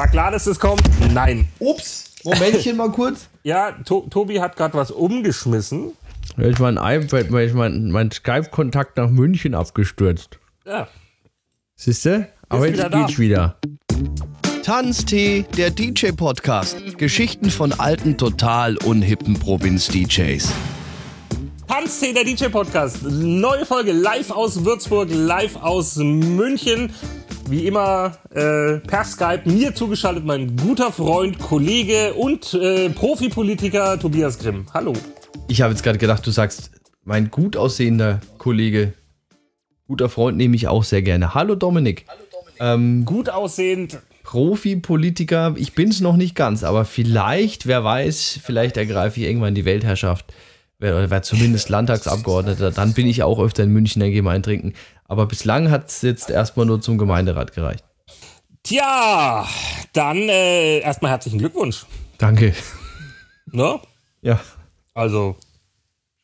War klar, dass es kommt? Nein. Ups, Momentchen mal kurz. Ja, to Tobi hat gerade was umgeschmissen. Da ist mein iPad, mein, mein, mein Skype-Kontakt nach München abgestürzt. Ja. Siehst du? Aber wieder jetzt da. geht's wieder. Tanztee, der DJ-Podcast. Geschichten von alten, total unhippen Provinz-DJs. Tanztee, der DJ-Podcast. Neue Folge live aus Würzburg, live aus München. Wie immer äh, per Skype mir zugeschaltet mein guter Freund, Kollege und äh, Profipolitiker Tobias Grimm. Hallo. Ich habe jetzt gerade gedacht, du sagst, mein gut aussehender Kollege, guter Freund nehme ich auch sehr gerne. Hallo Dominik. Ähm, Gut aussehend. Profi-Politiker, ich bin es noch nicht ganz, aber vielleicht, wer weiß, vielleicht ergreife ich irgendwann die Weltherrschaft. Wer, oder wer zumindest Landtagsabgeordneter, dann bin ich auch öfter in München, dann gehe mal ein trinken. Aber bislang hat es jetzt erstmal nur zum Gemeinderat gereicht. Tja, dann äh, erstmal herzlichen Glückwunsch. Danke. Ne? Ja, Also,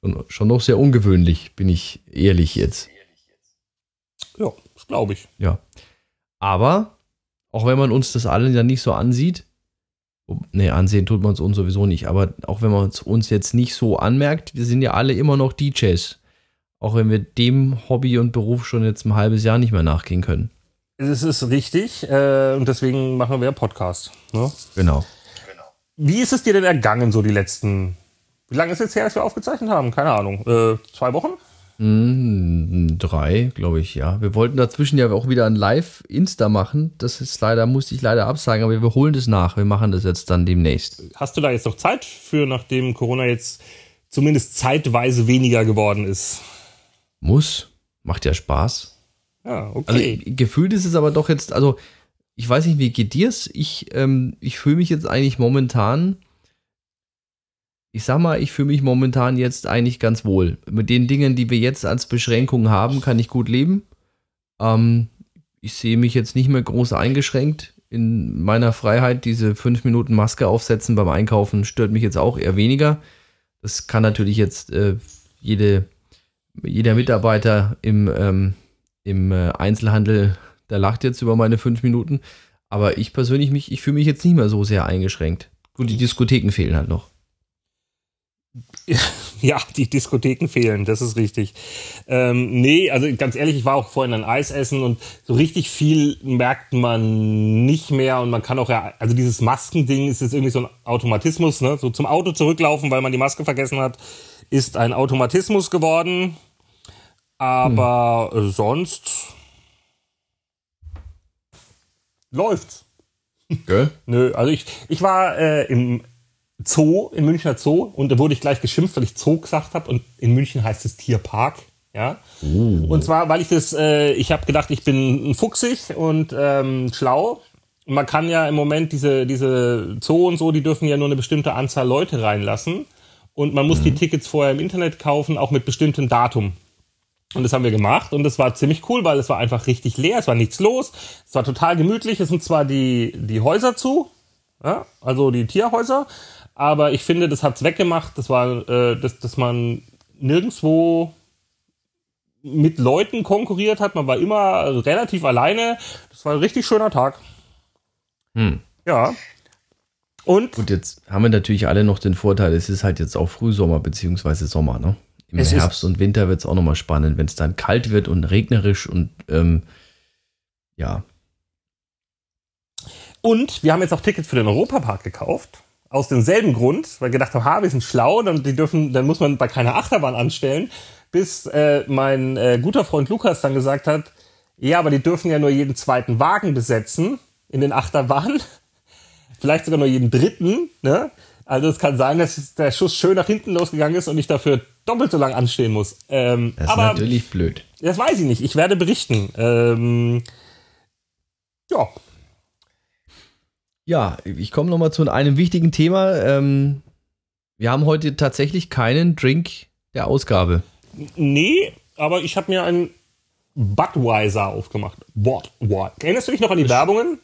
schon, schon noch sehr ungewöhnlich, bin ich ehrlich jetzt. ja, das glaube ich. Ja. Aber, auch wenn man uns das alle ja nicht so ansieht, ne, ansehen tut man es uns sowieso nicht, aber auch wenn man es uns jetzt nicht so anmerkt, wir sind ja alle immer noch DJs. Auch wenn wir dem Hobby und Beruf schon jetzt ein halbes Jahr nicht mehr nachgehen können. Es ist richtig äh, und deswegen machen wir Podcast. Ne? Genau. Wie ist es dir denn ergangen, so die letzten. Wie lange ist es jetzt her, dass wir aufgezeichnet haben? Keine Ahnung. Äh, zwei Wochen? Hm, drei, glaube ich, ja. Wir wollten dazwischen ja auch wieder ein Live-Insta machen. Das ist leider, musste ich leider absagen, aber wir holen das nach. Wir machen das jetzt dann demnächst. Hast du da jetzt noch Zeit für, nachdem Corona jetzt zumindest zeitweise weniger geworden ist? Muss. Macht ja Spaß. Ja, Also okay. gefühlt ist es aber doch jetzt, also ich weiß nicht, wie geht dir's? Ich, ähm, ich fühle mich jetzt eigentlich momentan, ich sag mal, ich fühle mich momentan jetzt eigentlich ganz wohl. Mit den Dingen, die wir jetzt als Beschränkung haben, kann ich gut leben. Ähm, ich sehe mich jetzt nicht mehr groß eingeschränkt in meiner Freiheit. Diese fünf Minuten Maske aufsetzen beim Einkaufen stört mich jetzt auch eher weniger. Das kann natürlich jetzt äh, jede, jeder Mitarbeiter im, ähm, im äh, Einzelhandel, der lacht jetzt über meine fünf Minuten. Aber ich persönlich, mich, ich fühle mich jetzt nicht mehr so sehr eingeschränkt. Gut, die Diskotheken fehlen halt noch. Ja, die Diskotheken fehlen, das ist richtig. Ähm, nee, also ganz ehrlich, ich war auch vorhin ein Eis essen und so richtig viel merkt man nicht mehr und man kann auch ja, also dieses Maskending ist jetzt irgendwie so ein Automatismus, ne? So zum Auto zurücklaufen, weil man die Maske vergessen hat, ist ein Automatismus geworden. Aber äh, sonst läuft's. Gell? Nö, also ich, ich war äh, im Zoo, im Münchner Zoo, und da wurde ich gleich geschimpft, weil ich Zoo gesagt habe. Und in München heißt es Tierpark. Ja. Und zwar, weil ich das, äh, ich habe gedacht, ich bin fuchsig und ähm, schlau. Man kann ja im Moment diese, diese Zoo und so, die dürfen ja nur eine bestimmte Anzahl Leute reinlassen. Und man muss die Tickets vorher im Internet kaufen, auch mit bestimmtem Datum. Und das haben wir gemacht und das war ziemlich cool, weil es war einfach richtig leer, es war nichts los, es war total gemütlich, es sind zwar die, die Häuser zu, ja, also die Tierhäuser, aber ich finde, das hat's weggemacht, das war, äh, dass, dass man nirgendwo mit Leuten konkurriert hat, man war immer relativ alleine, das war ein richtig schöner Tag. Hm. Ja. Und Gut, jetzt haben wir natürlich alle noch den Vorteil, es ist halt jetzt auch Frühsommer beziehungsweise Sommer, ne? Im Herbst und Winter wird es auch nochmal spannend, wenn es dann kalt wird und regnerisch und ähm, ja. Und wir haben jetzt auch Tickets für den Europapark gekauft. Aus demselben Grund, weil wir gedacht haben, ha, wir sind schlau, dann, die dürfen, dann muss man bei keiner Achterbahn anstellen, bis äh, mein äh, guter Freund Lukas dann gesagt hat, ja, aber die dürfen ja nur jeden zweiten Wagen besetzen in den Achterbahnen. Vielleicht sogar nur jeden dritten, ne? Also es kann sein, dass der Schuss schön nach hinten losgegangen ist und ich dafür doppelt so lang anstehen muss. Ähm, Das aber ist natürlich blöd. das weiß ich nicht. Ich werde berichten. Ähm, ja, Ja, ich komme nochmal zu einem wichtigen Thema. Ähm, wir haben heute tatsächlich keinen Drink der Ausgabe. Nee, aber ich habe mir einen Budweiser aufgemacht. Budweiser. Erinnerst du dich noch an die Werbungen?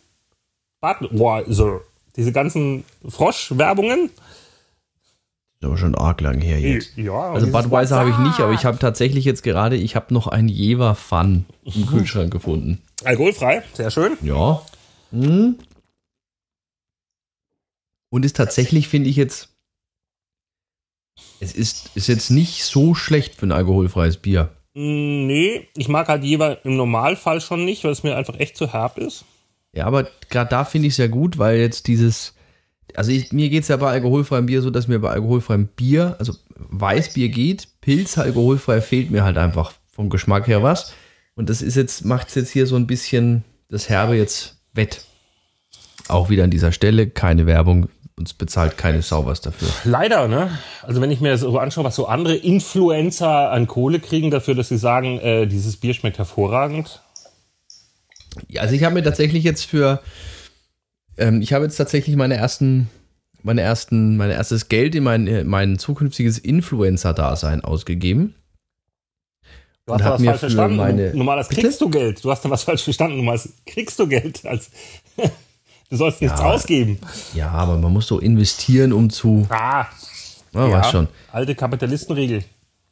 Budweiser. Diese ganzen Frosch-Werbungen. Ist aber schon arg lang her jetzt. Ja. und Also Budweiser habe ich nicht, aber ich habe tatsächlich jetzt gerade, ich habe noch ein Jever Fun im Kühlschrank gefunden. Alkoholfrei, sehr schön. Ja. Hm. Und ist tatsächlich, finde ich jetzt, es ist, ist jetzt nicht so schlecht für ein alkoholfreies Bier. Mm, Nee, ich mag halt jeweils im Normalfall schon nicht, weil es mir einfach echt zu herb ist. Ja, aber gerade da finde ich es ja gut, weil jetzt dieses, also ich, mir geht es ja bei alkoholfreiem Bier so, dass mir bei alkoholfreiem Bier, also Weißbier geht, Pilz alkoholfrei fehlt mir halt einfach vom Geschmack her was. Und das ist jetzt, macht es jetzt hier so ein bisschen das Herbe jetzt wett. Auch wieder an dieser Stelle, keine Werbung, uns bezahlt keine Sau was dafür. Leider, ne? Also wenn ich mir so anschaue, was so andere Influencer an Kohle kriegen dafür, dass sie sagen, äh, dieses Bier schmeckt hervorragend. Ja, also ich habe mir tatsächlich jetzt für, ähm, ich habe jetzt tatsächlich meine ersten, meine ersten, mein erstes Geld in mein, äh, mein zukünftiges Influencer-Dasein ausgegeben. Du Und hast da was mir falsch verstanden. meine- Normales kriegst du Geld. Du hast da was falsch verstanden. Normales kriegst du Geld. Als du sollst nichts Ja. ausgeben. Ja, aber man muss so investieren, um zu, Ah, ja, weiß schon. Alte Kapitalistenregel.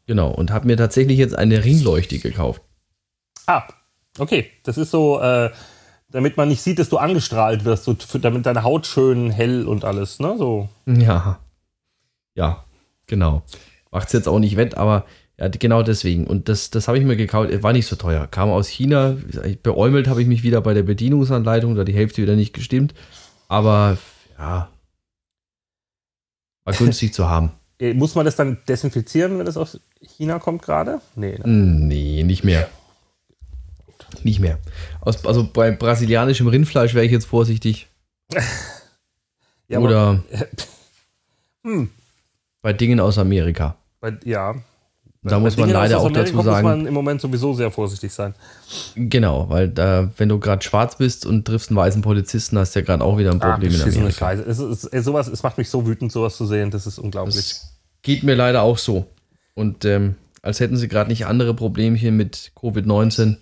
Genau. Und habe mir tatsächlich jetzt eine Ringleuchte gekauft. Ah, okay. Das ist so, äh, damit man nicht sieht, dass du angestrahlt wirst, so, damit deine Haut schön hell und alles, ne? So. Ja. Ja, genau. Macht's jetzt auch nicht wett, aber ja, genau deswegen. Und das, das habe ich mir gekauft, war nicht so teuer. Kam aus China. Beäumelt habe ich mich wieder bei der Bedienungsanleitung, da die Hälfte wieder nicht gestimmt. Aber ja. War günstig zu haben. Äh, Muss man das dann desinfizieren, wenn es aus China kommt gerade? Nee. Ne? Hm, Nee, nicht mehr. Nicht mehr. Aus, also bei brasilianischem Rindfleisch wäre ich jetzt vorsichtig. Ja, aber- Oder Hm. bei Dingen aus Amerika. Bei, ja. Da muss Bei man Dingen leider auch Amerika dazu muss sagen, man im Moment sowieso sehr vorsichtig sein. genau, weil da, wenn du gerade schwarz bist und triffst einen weißen Polizisten, hast du ja gerade auch wieder ein Ah, Problem in beschissene Amerika. Scheiße. Es, ist, es, sowas, es macht mich so wütend, sowas zu sehen. Das ist unglaublich. Das geht mir leider auch so. Und ähm, als hätten sie gerade nicht andere Problemchen mit Covid-19,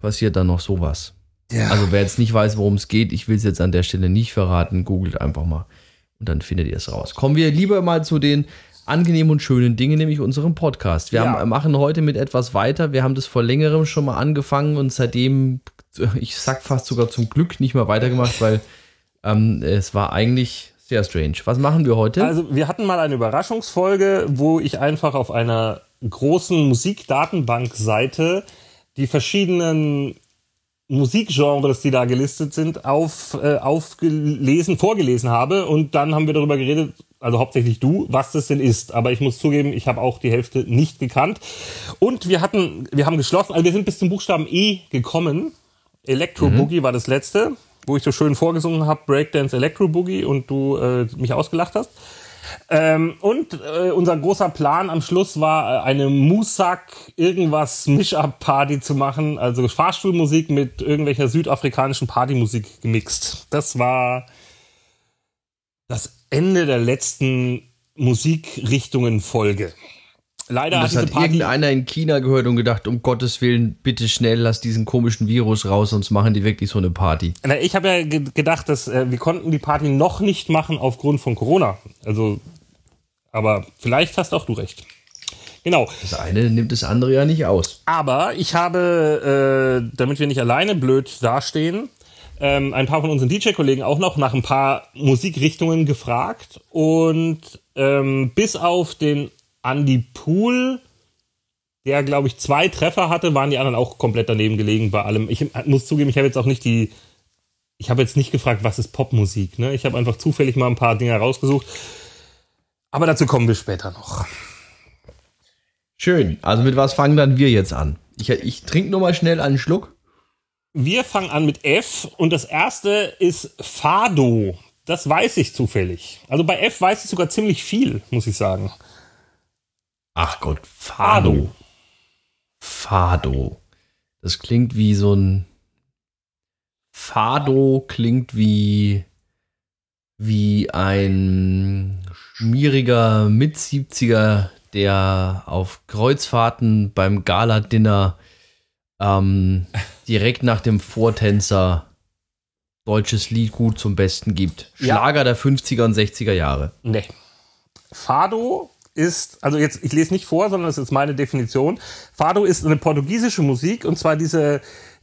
passiert dann noch sowas. Ja. Also wer jetzt nicht weiß, worum es geht, ich will es jetzt an der Stelle nicht verraten, googelt einfach mal und dann findet ihr es raus. Kommen wir lieber mal zu den angenehmen und schönen Dingen, nämlich unserem Podcast. Wir Ja. haben, machen heute mit etwas weiter. Wir haben das vor längerem schon mal angefangen und seitdem, ich sag fast sogar zum Glück nicht mehr weitergemacht, weil ähm, es war eigentlich sehr strange. Was machen wir heute? Also, wir hatten mal eine Überraschungsfolge, wo ich einfach auf einer großen Musikdatenbankseite die verschiedenen Musikgenres, die da gelistet sind, auf, äh, aufgelesen, vorgelesen habe. Und dann haben wir darüber geredet, also hauptsächlich du, was das denn ist. Aber ich muss zugeben, ich habe auch die Hälfte nicht gekannt. Und wir hatten, wir haben geschlossen, also wir sind bis zum Buchstaben E gekommen. Electro Boogie war das letzte, wo ich so schön vorgesungen habe, Breakdance Electro Boogie und du äh, mich ausgelacht hast. Ähm, und äh, unser großer Plan am Schluss war, äh, eine Musak irgendwas Misch-Up-Party zu machen, also Fahrstuhlmusik mit irgendwelcher südafrikanischen Partymusik gemixt. Das war das Ende der letzten Musikrichtungen-Folge. Leider Und hat das hat Party irgendeiner in China gehört und gedacht, um Gottes Willen, bitte schnell, lass diesen komischen Virus raus, sonst machen die wirklich so eine Party. Na, ich habe ja ge gedacht, dass äh, wir konnten die Party noch nicht machen aufgrund von Corona. Also, aber vielleicht hast auch du recht. Genau. Das eine nimmt das andere ja nicht aus. Aber ich habe, äh, damit wir nicht alleine blöd dastehen, ähm, ein paar von unseren DJ-Kollegen auch noch nach ein paar Musikrichtungen gefragt. Und ähm, bis auf den Andy Pool, der, glaube ich, zwei Treffer hatte, waren die anderen auch komplett daneben gelegen bei allem. Ich muss zugeben, ich habe jetzt auch nicht die. Ich habe jetzt nicht gefragt, was ist Popmusik. Ne? Ich habe einfach zufällig mal ein paar Dinge rausgesucht. Aber dazu kommen wir später noch. Schön. Also mit was fangen dann wir jetzt an? Ich, ich trinke nur mal schnell einen Schluck. Wir fangen an mit F und das erste ist Fado. Das weiß ich zufällig. Also bei F weiß ich sogar ziemlich viel, muss ich sagen. Ach Gott, Fado. Fado. Das klingt wie so ein. Fado klingt wie. wie ein schmieriger Mit-70er, der auf Kreuzfahrten beim Gala-Dinner ähm, direkt nach dem Vortänzer deutsches Lied gut zum Besten gibt. Ja. Schlager der 50er und 60er Jahre. Nee. Fado ist, also jetzt, ich lese nicht vor, sondern das ist meine Definition. Fado ist eine portugiesische Musik und zwar diese,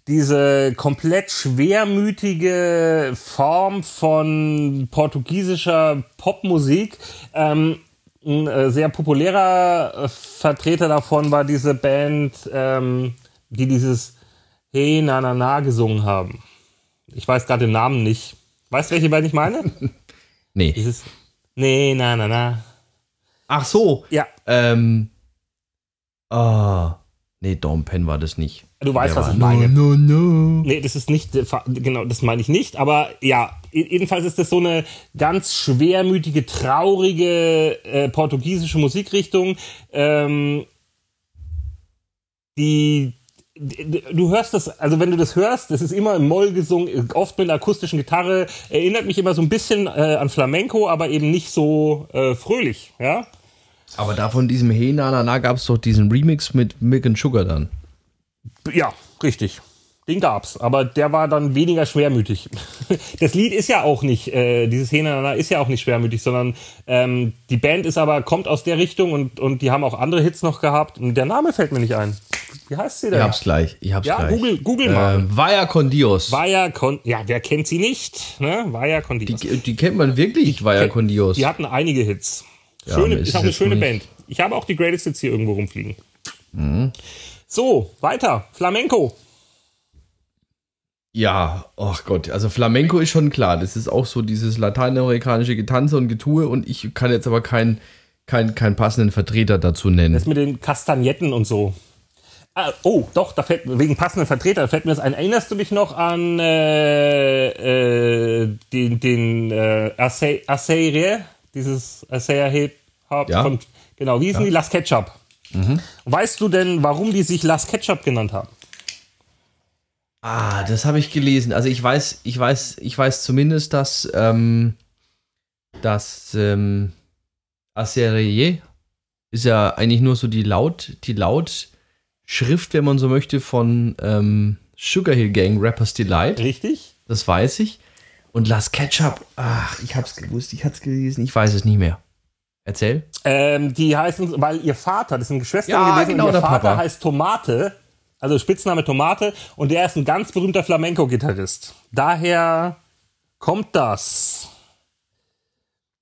diese komplett schwermütige Form von portugiesischer Popmusik. Ähm, ein äh, sehr populärer äh, Vertreter davon war diese Band, ähm, die dieses Hey Na Na Na gesungen haben. Ich weiß gerade den Namen nicht. Weißt du, welche Band ich meine? Nee. Dieses Nee Na Na Na. Ach so. Ja, Ähm. Ah. Nee, Dom Pen war das nicht. du weißt, Der was ich meine. No, no, no. Nee, das ist nicht, genau, das meine ich nicht. Aber ja, je- jedenfalls ist das so eine ganz schwermütige, traurige äh, portugiesische Musikrichtung, ähm, die- du hörst das, also wenn du das hörst, das ist immer im Moll gesungen, oft mit einer akustischen Gitarre, erinnert mich immer so ein bisschen äh, an Flamenco, aber eben nicht so äh, fröhlich, ja. Aber da von diesem Hey Na Na Na gab es doch diesen Remix mit Milk and Sugar dann. Ja, richtig. Den gab's, aber der war dann weniger schwermütig. Das Lied ist ja auch nicht, äh, dieses Henana ist ja auch nicht schwermütig, sondern ähm, die Band ist aber, kommt aus der Richtung und, und die haben auch andere Hits noch gehabt. Und der Name fällt mir nicht ein. Wie heißt sie denn? Ich hab's gleich. Ich hab's Ja, gleich. Google- Google mal. Äh, Vaya con Dios. Vaya con, ja, wer kennt sie nicht? Ne? Vaya con Dios. die, die kennt man wirklich, Vaya con Dios. Die hatten einige Hits. Ja, Schöne, mir ist ist auch eine schöne Band. Ich habe auch die Greatest Hits hier irgendwo rumfliegen. Mhm. So, weiter. Flamenco. Ja, ach Gott, also Flamenco ist schon klar. Das ist auch so dieses lateinamerikanische Getanze und Getue und ich kann jetzt aber keinen kein, keinen passenden Vertreter dazu nennen. Das mit den Kastagnetten und so. Ah, oh, doch, da fällt wegen passenden Vertreter da fällt mir das ein. Erinnerst du dich noch an äh, äh, den, den äh, Assayre, dieses Hop Ja. von, genau, wie hießen die? Las Ketchup. Weißt du denn, warum die sich Las Ketchup genannt haben? Ah, das habe ich gelesen. Also ich weiß, ich weiß, ich weiß zumindest, dass, ähm, dass ähm, Aserie ist ja eigentlich nur so die Laut, die Lautschrift, wenn man so möchte, von ähm, Sugar Hill Gang Rappers Delight. Richtig? Das weiß ich. Und Las Ketchup, ach, ich hab's gewusst, ich hab's gelesen, ich weiß es nicht mehr. Erzähl. Ähm, die heißen, weil ihr Vater, das sind Geschwister Ja, gewesen, genau, und ihr Vater Papa. heißt Tomate, also Spitzname Tomate, und der ist ein ganz berühmter Flamenco-Gitarrist. Daher kommt das.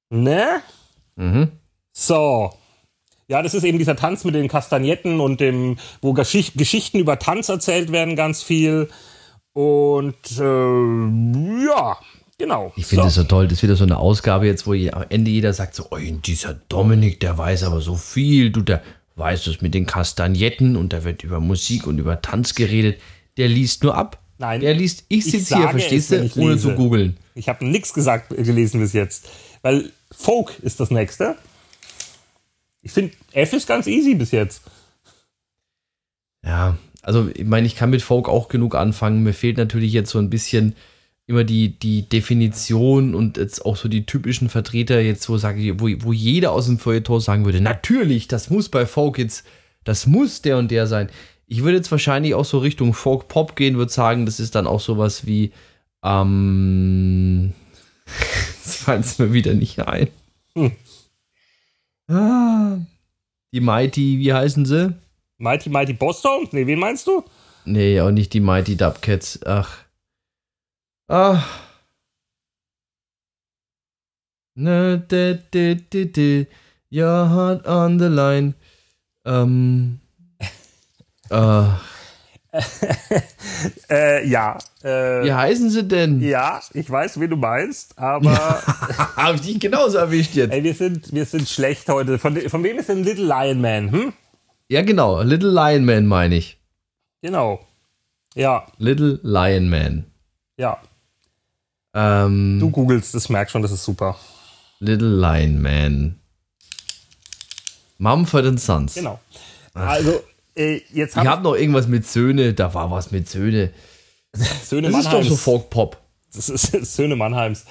Ne? Mhm. So. Ja, das ist eben dieser Tanz mit den Kastagnetten und dem, wo Geschicht, Geschichten über Tanz erzählt werden, ganz viel. Und äh, ja, genau. Ich finde so. es so toll, das ist wieder so eine Ausgabe jetzt, wo am Ende jeder sagt so, oh, dieser Dominik, der weiß aber so viel, du, der weiß es mit den Kastagnetten und da wird über Musik und über Tanz geredet. Der liest nur ab. Nein, Der liest, ich sitze hier, verstehst du, ohne lese. zu googeln. Ich habe nichts gesagt, gelesen bis jetzt. Weil Folk ist das nächste. Ich finde, F ist ganz easy bis jetzt. Ja, also ich meine, ich kann mit Folk auch genug anfangen. Mir fehlt natürlich jetzt so ein bisschen immer die, die Definition und jetzt auch so die typischen Vertreter jetzt, wo sage ich, wo, wo jeder aus dem Feuilleton sagen würde, natürlich, das muss bei Folk jetzt, das muss der und der sein. Ich würde jetzt wahrscheinlich auch so Richtung Folk Pop gehen, würde sagen, das ist dann auch sowas wie, ähm, das fällt es mir wieder nicht ein. Hm. Ah, die Mighty, wie heißen sie? Mighty Mighty Boston? Nee, wen meinst du? Nee, auch nicht die Mighty Dubcats. Ach. Ach. Na, de, de, de, de. Your heart on the line. Ähm. äh, Äh, ja. Äh, wie heißen sie denn? ja, ich weiß, wen du meinst, aber Hab ich dich genauso erwischt jetzt. ey, wir, sind, wir sind schlecht heute. Von, von wem ist denn Little Lion Man? Hm? Ja, genau. Little Lion Man meine ich. Genau. Ja, Little Lion Man. ja. Ähm, Du googelst, das merk schon, das ist super. Little Lion Man. Mumford Sons. Genau. Also, äh, jetzt Ich haben habe noch irgendwas mit Söhne. Da war was mit Söhne. Söhne Das ist doch Mannheims. so Folk Pop. Das ist, das ist Söhne Mannheims.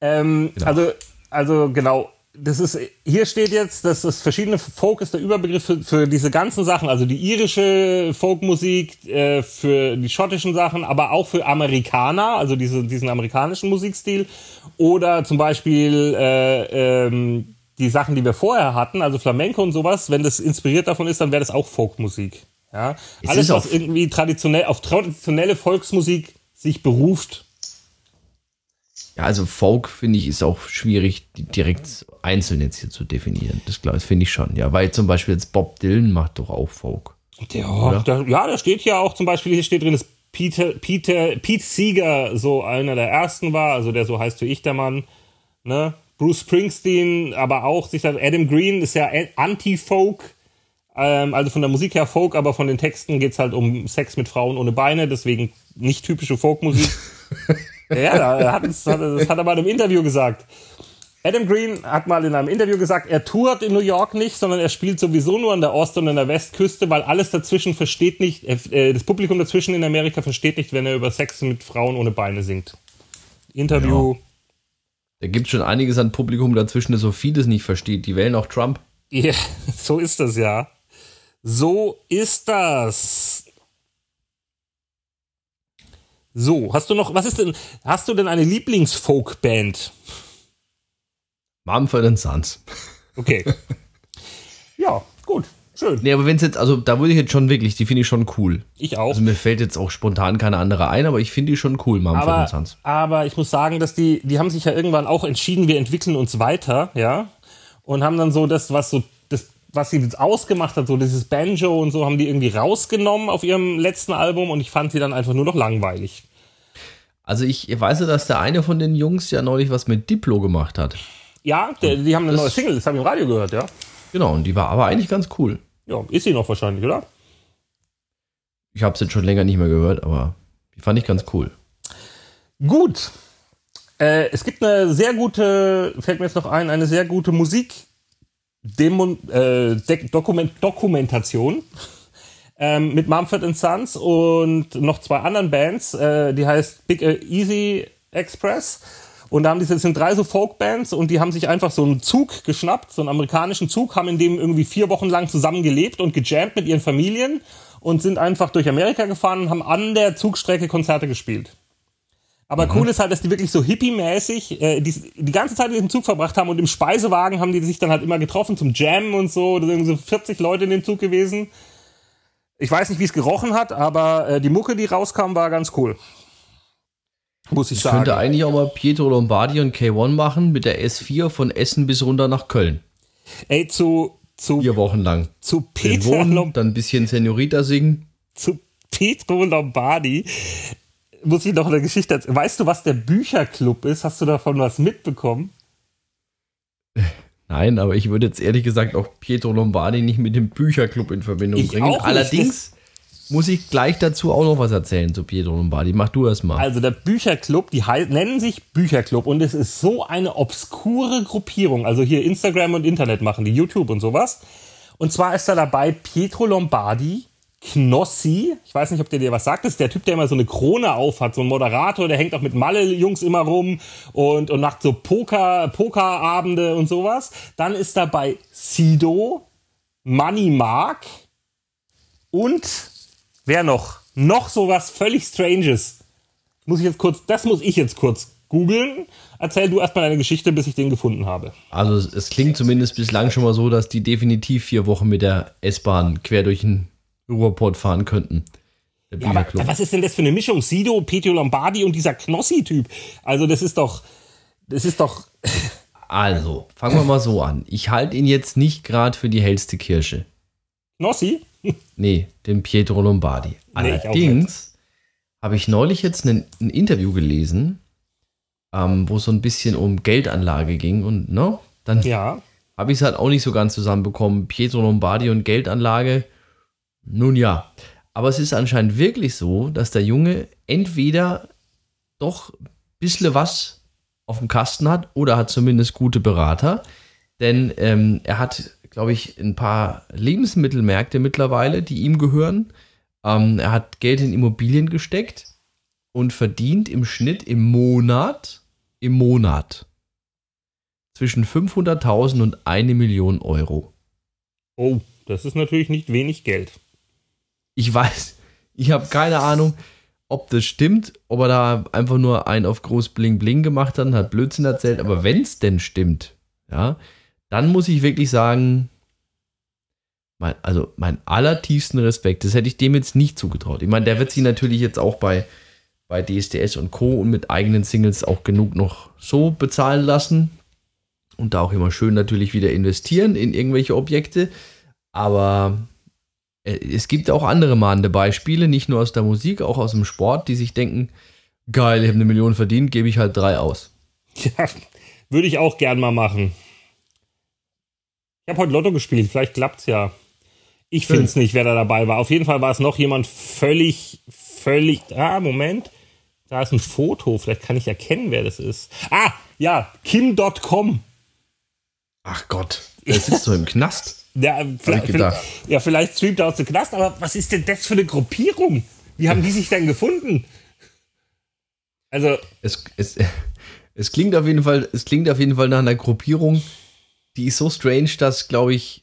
Ähm, Genau. Also, also genau. Das ist, hier steht jetzt, dass das verschiedene Folk ist der Überbegriff für, für diese ganzen Sachen, also die irische Folkmusik, äh, für die schottischen Sachen, aber auch für Amerikaner, also diese, diesen amerikanischen Musikstil. Oder zum Beispiel äh, ähm, die Sachen, die wir vorher hatten, also Flamenco und sowas, wenn das inspiriert davon ist, dann wäre das auch Folkmusik. Ja, Es alles was irgendwie traditionell auf traditionelle Volksmusik sich beruft. Ja, also Folk finde ich ist auch schwierig, direkt einzeln jetzt hier zu definieren. Das, glaub- das finde ich schon. Ja, weil zum Beispiel jetzt Bob Dylan macht doch auch Folk. Ja, da, ja, da steht ja auch zum Beispiel, hier steht drin, dass Peter, Peter, Pete Seeger so einer der ersten war, also der so heißt wie ich, der Mann. Ne? Bruce Springsteen, aber auch sich dann Adam Green ist ja Anti-Folk, ähm, also von der Musik her Folk, aber von den Texten geht's halt um Sex mit Frauen ohne Beine, deswegen nicht typische Folkmusik. ja, da hat hat, das hat er mal in einem Interview gesagt. Adam Green hat mal in einem Interview gesagt, er tourt in New York nicht, sondern er spielt sowieso nur an der Ost- und an der Westküste, weil alles dazwischen versteht nicht, äh, das Publikum dazwischen in Amerika versteht nicht, wenn er über Sex mit Frauen ohne Beine singt. Interview. Da gibt es schon einiges an Publikum dazwischen, das so vieles nicht versteht. Die wählen auch Trump. Ja, so ist das ja. So ist das. So, hast du noch, was ist denn, hast du denn eine Lieblingsfolkband? Mumford Sons. Okay. ja, gut, schön. Nee, aber wenn es jetzt, also da würde ich jetzt schon wirklich, die finde ich schon cool. Ich auch. Also mir fällt jetzt auch spontan keine andere ein, aber ich finde die schon cool, Mumford aber, Sons. aber ich muss sagen, dass die, die haben sich ja irgendwann auch entschieden, wir entwickeln uns weiter, ja. Und haben dann so das, was so, was sie jetzt ausgemacht hat, so dieses Banjo und so, haben die irgendwie rausgenommen auf ihrem letzten Album und ich fand sie dann einfach nur noch langweilig. Also ich weiß ja, dass der eine von den Jungs ja neulich was mit Diplo gemacht hat. Ja, der, die haben eine Das- neue Single, das habe ich im Radio gehört, ja. Genau, und die war aber eigentlich ganz cool. Ja, ist sie noch wahrscheinlich, oder? Ich habe es jetzt schon länger nicht mehr gehört, aber die fand ich ganz cool. Gut. Äh, es gibt eine sehr gute, fällt mir jetzt noch ein, eine sehr gute Musik Demo, äh, Dokument Dokumentation ähm, mit Mumford Sons und noch zwei anderen Bands. Äh, die heißt Big äh, Easy Express. Und da haben die, das sind drei so Folkbands und die haben sich einfach so einen Zug geschnappt, so einen amerikanischen Zug, haben in dem irgendwie vier Wochen lang zusammen gelebt und gejammt mit ihren Familien und sind einfach durch Amerika gefahren und haben an der Zugstrecke Konzerte gespielt. Aber cool ist halt, dass die wirklich so hippie-mäßig äh, die, die ganze Zeit in diesem Zug verbracht haben und im Speisewagen haben die sich dann halt immer getroffen zum Jammen und so. Da sind so 40 Leute in dem Zug gewesen. Ich weiß nicht, wie es gerochen hat, aber äh, die Mucke, die rauskam, war ganz cool. Muss ich Ich sagen. könnte eigentlich auch mal Pietro Lombardi und K1 machen mit der S4 von Essen bis runter nach Köln. Ey, zu, zu, Vier Wochen lang. zu Den Peter Wohnen, Lom dann ein bisschen Senorita singen. zu Pietro Lombardi muss ich noch eine Geschichte erzählen. Weißt du, was der Bücherclub ist? Hast du davon was mitbekommen? Nein, aber ich würde jetzt ehrlich gesagt auch Pietro Lombardi nicht mit dem Bücherclub in Verbindung Ich bringen. auch nicht. Allerdings muss ich gleich dazu auch noch was erzählen zu Pietro Lombardi. Mach du das mal. Also der Bücherclub, die nennen sich Bücherclub und es ist so eine obskure Gruppierung. Also hier Instagram und Internet machen die, YouTube und sowas. Und zwar ist da dabei Pietro Lombardi, Knossi, ich weiß nicht, ob der dir was sagt, das ist der Typ, der immer so eine Krone auf hat, so ein Moderator, der hängt auch mit Malle-Jungs immer rum und, und macht so Poker, Pokerabende und sowas. Dann ist dabei Sido, Money Mark und wer noch? Noch sowas völlig Stranges. Muss ich jetzt kurz, das muss ich jetzt kurz googeln. Erzähl du erstmal deine Geschichte, bis ich den gefunden habe. Also es, klingt zumindest bislang schon mal so, dass die definitiv vier Wochen mit der S-Bahn quer durch den Ruhrport fahren könnten. Ja, aber was ist denn das für eine Mischung? Sido, Petio Lombardi und dieser Knossi-Typ. Also das ist doch, das ist doch, Also, fangen wir mal so an. Ich halte ihn jetzt nicht gerade für die hellste Kirsche. Knossi? Nee, den Pietro Lombardi. Nee, Allerdings habe ich neulich jetzt ein, ein Interview gelesen, ähm, wo es so ein bisschen um Geldanlage ging und ne, dann Ja. habe ich es halt auch nicht so ganz zusammenbekommen. Pietro Lombardi und Geldanlage, nun ja. Aber es ist anscheinend wirklich so, dass der Junge entweder doch ein bisschen was auf dem Kasten hat oder hat zumindest gute Berater. Denn ähm, er hat, glaube ich, ein paar Lebensmittelmärkte mittlerweile, die ihm gehören. Ähm, er hat Geld in Immobilien gesteckt und verdient im Schnitt im Monat, im Monat zwischen 500.000 und eine Million Euro. Oh, das ist natürlich nicht wenig Geld. Ich weiß, ich habe keine Ahnung, ob das stimmt, ob er da einfach nur einen auf groß Bling Bling gemacht hat und hat Blödsinn erzählt. Aber wenn es denn stimmt, ja, dann muss ich wirklich sagen, mein, also mein allertiefsten Respekt. Das hätte ich dem jetzt nicht zugetraut. Ich meine, der wird sich natürlich jetzt auch bei, bei DSDS und Co. und mit eigenen Singles auch genug noch so bezahlen lassen. Und da auch immer schön natürlich wieder investieren in irgendwelche Objekte. Aber es gibt auch andere mahnende Beispiele, nicht nur aus der Musik, auch aus dem Sport, die sich denken, geil, ich habe eine Million verdient, gebe ich halt drei aus. Ja, würde ich auch gern mal machen. Ich habe heute Lotto gespielt, vielleicht klappt's ja. Ich finde es nicht, wer da dabei war. Auf jeden Fall war es noch jemand völlig, völlig. Ah, Moment. Da ist ein Foto. Vielleicht kann ich erkennen, wer das ist. Ah, ja, Kim.com. Ach Gott, der sitzt doch im Knast. Ja, vielleicht, vielleicht, ja, vielleicht streamt er aus dem Knast, aber was ist denn das für eine Gruppierung? Wie haben die sich denn gefunden? Also. Es, es, es klingt auf jeden Fall, es klingt auf jeden Fall nach einer Gruppierung, die ist so strange, dass, glaube ich,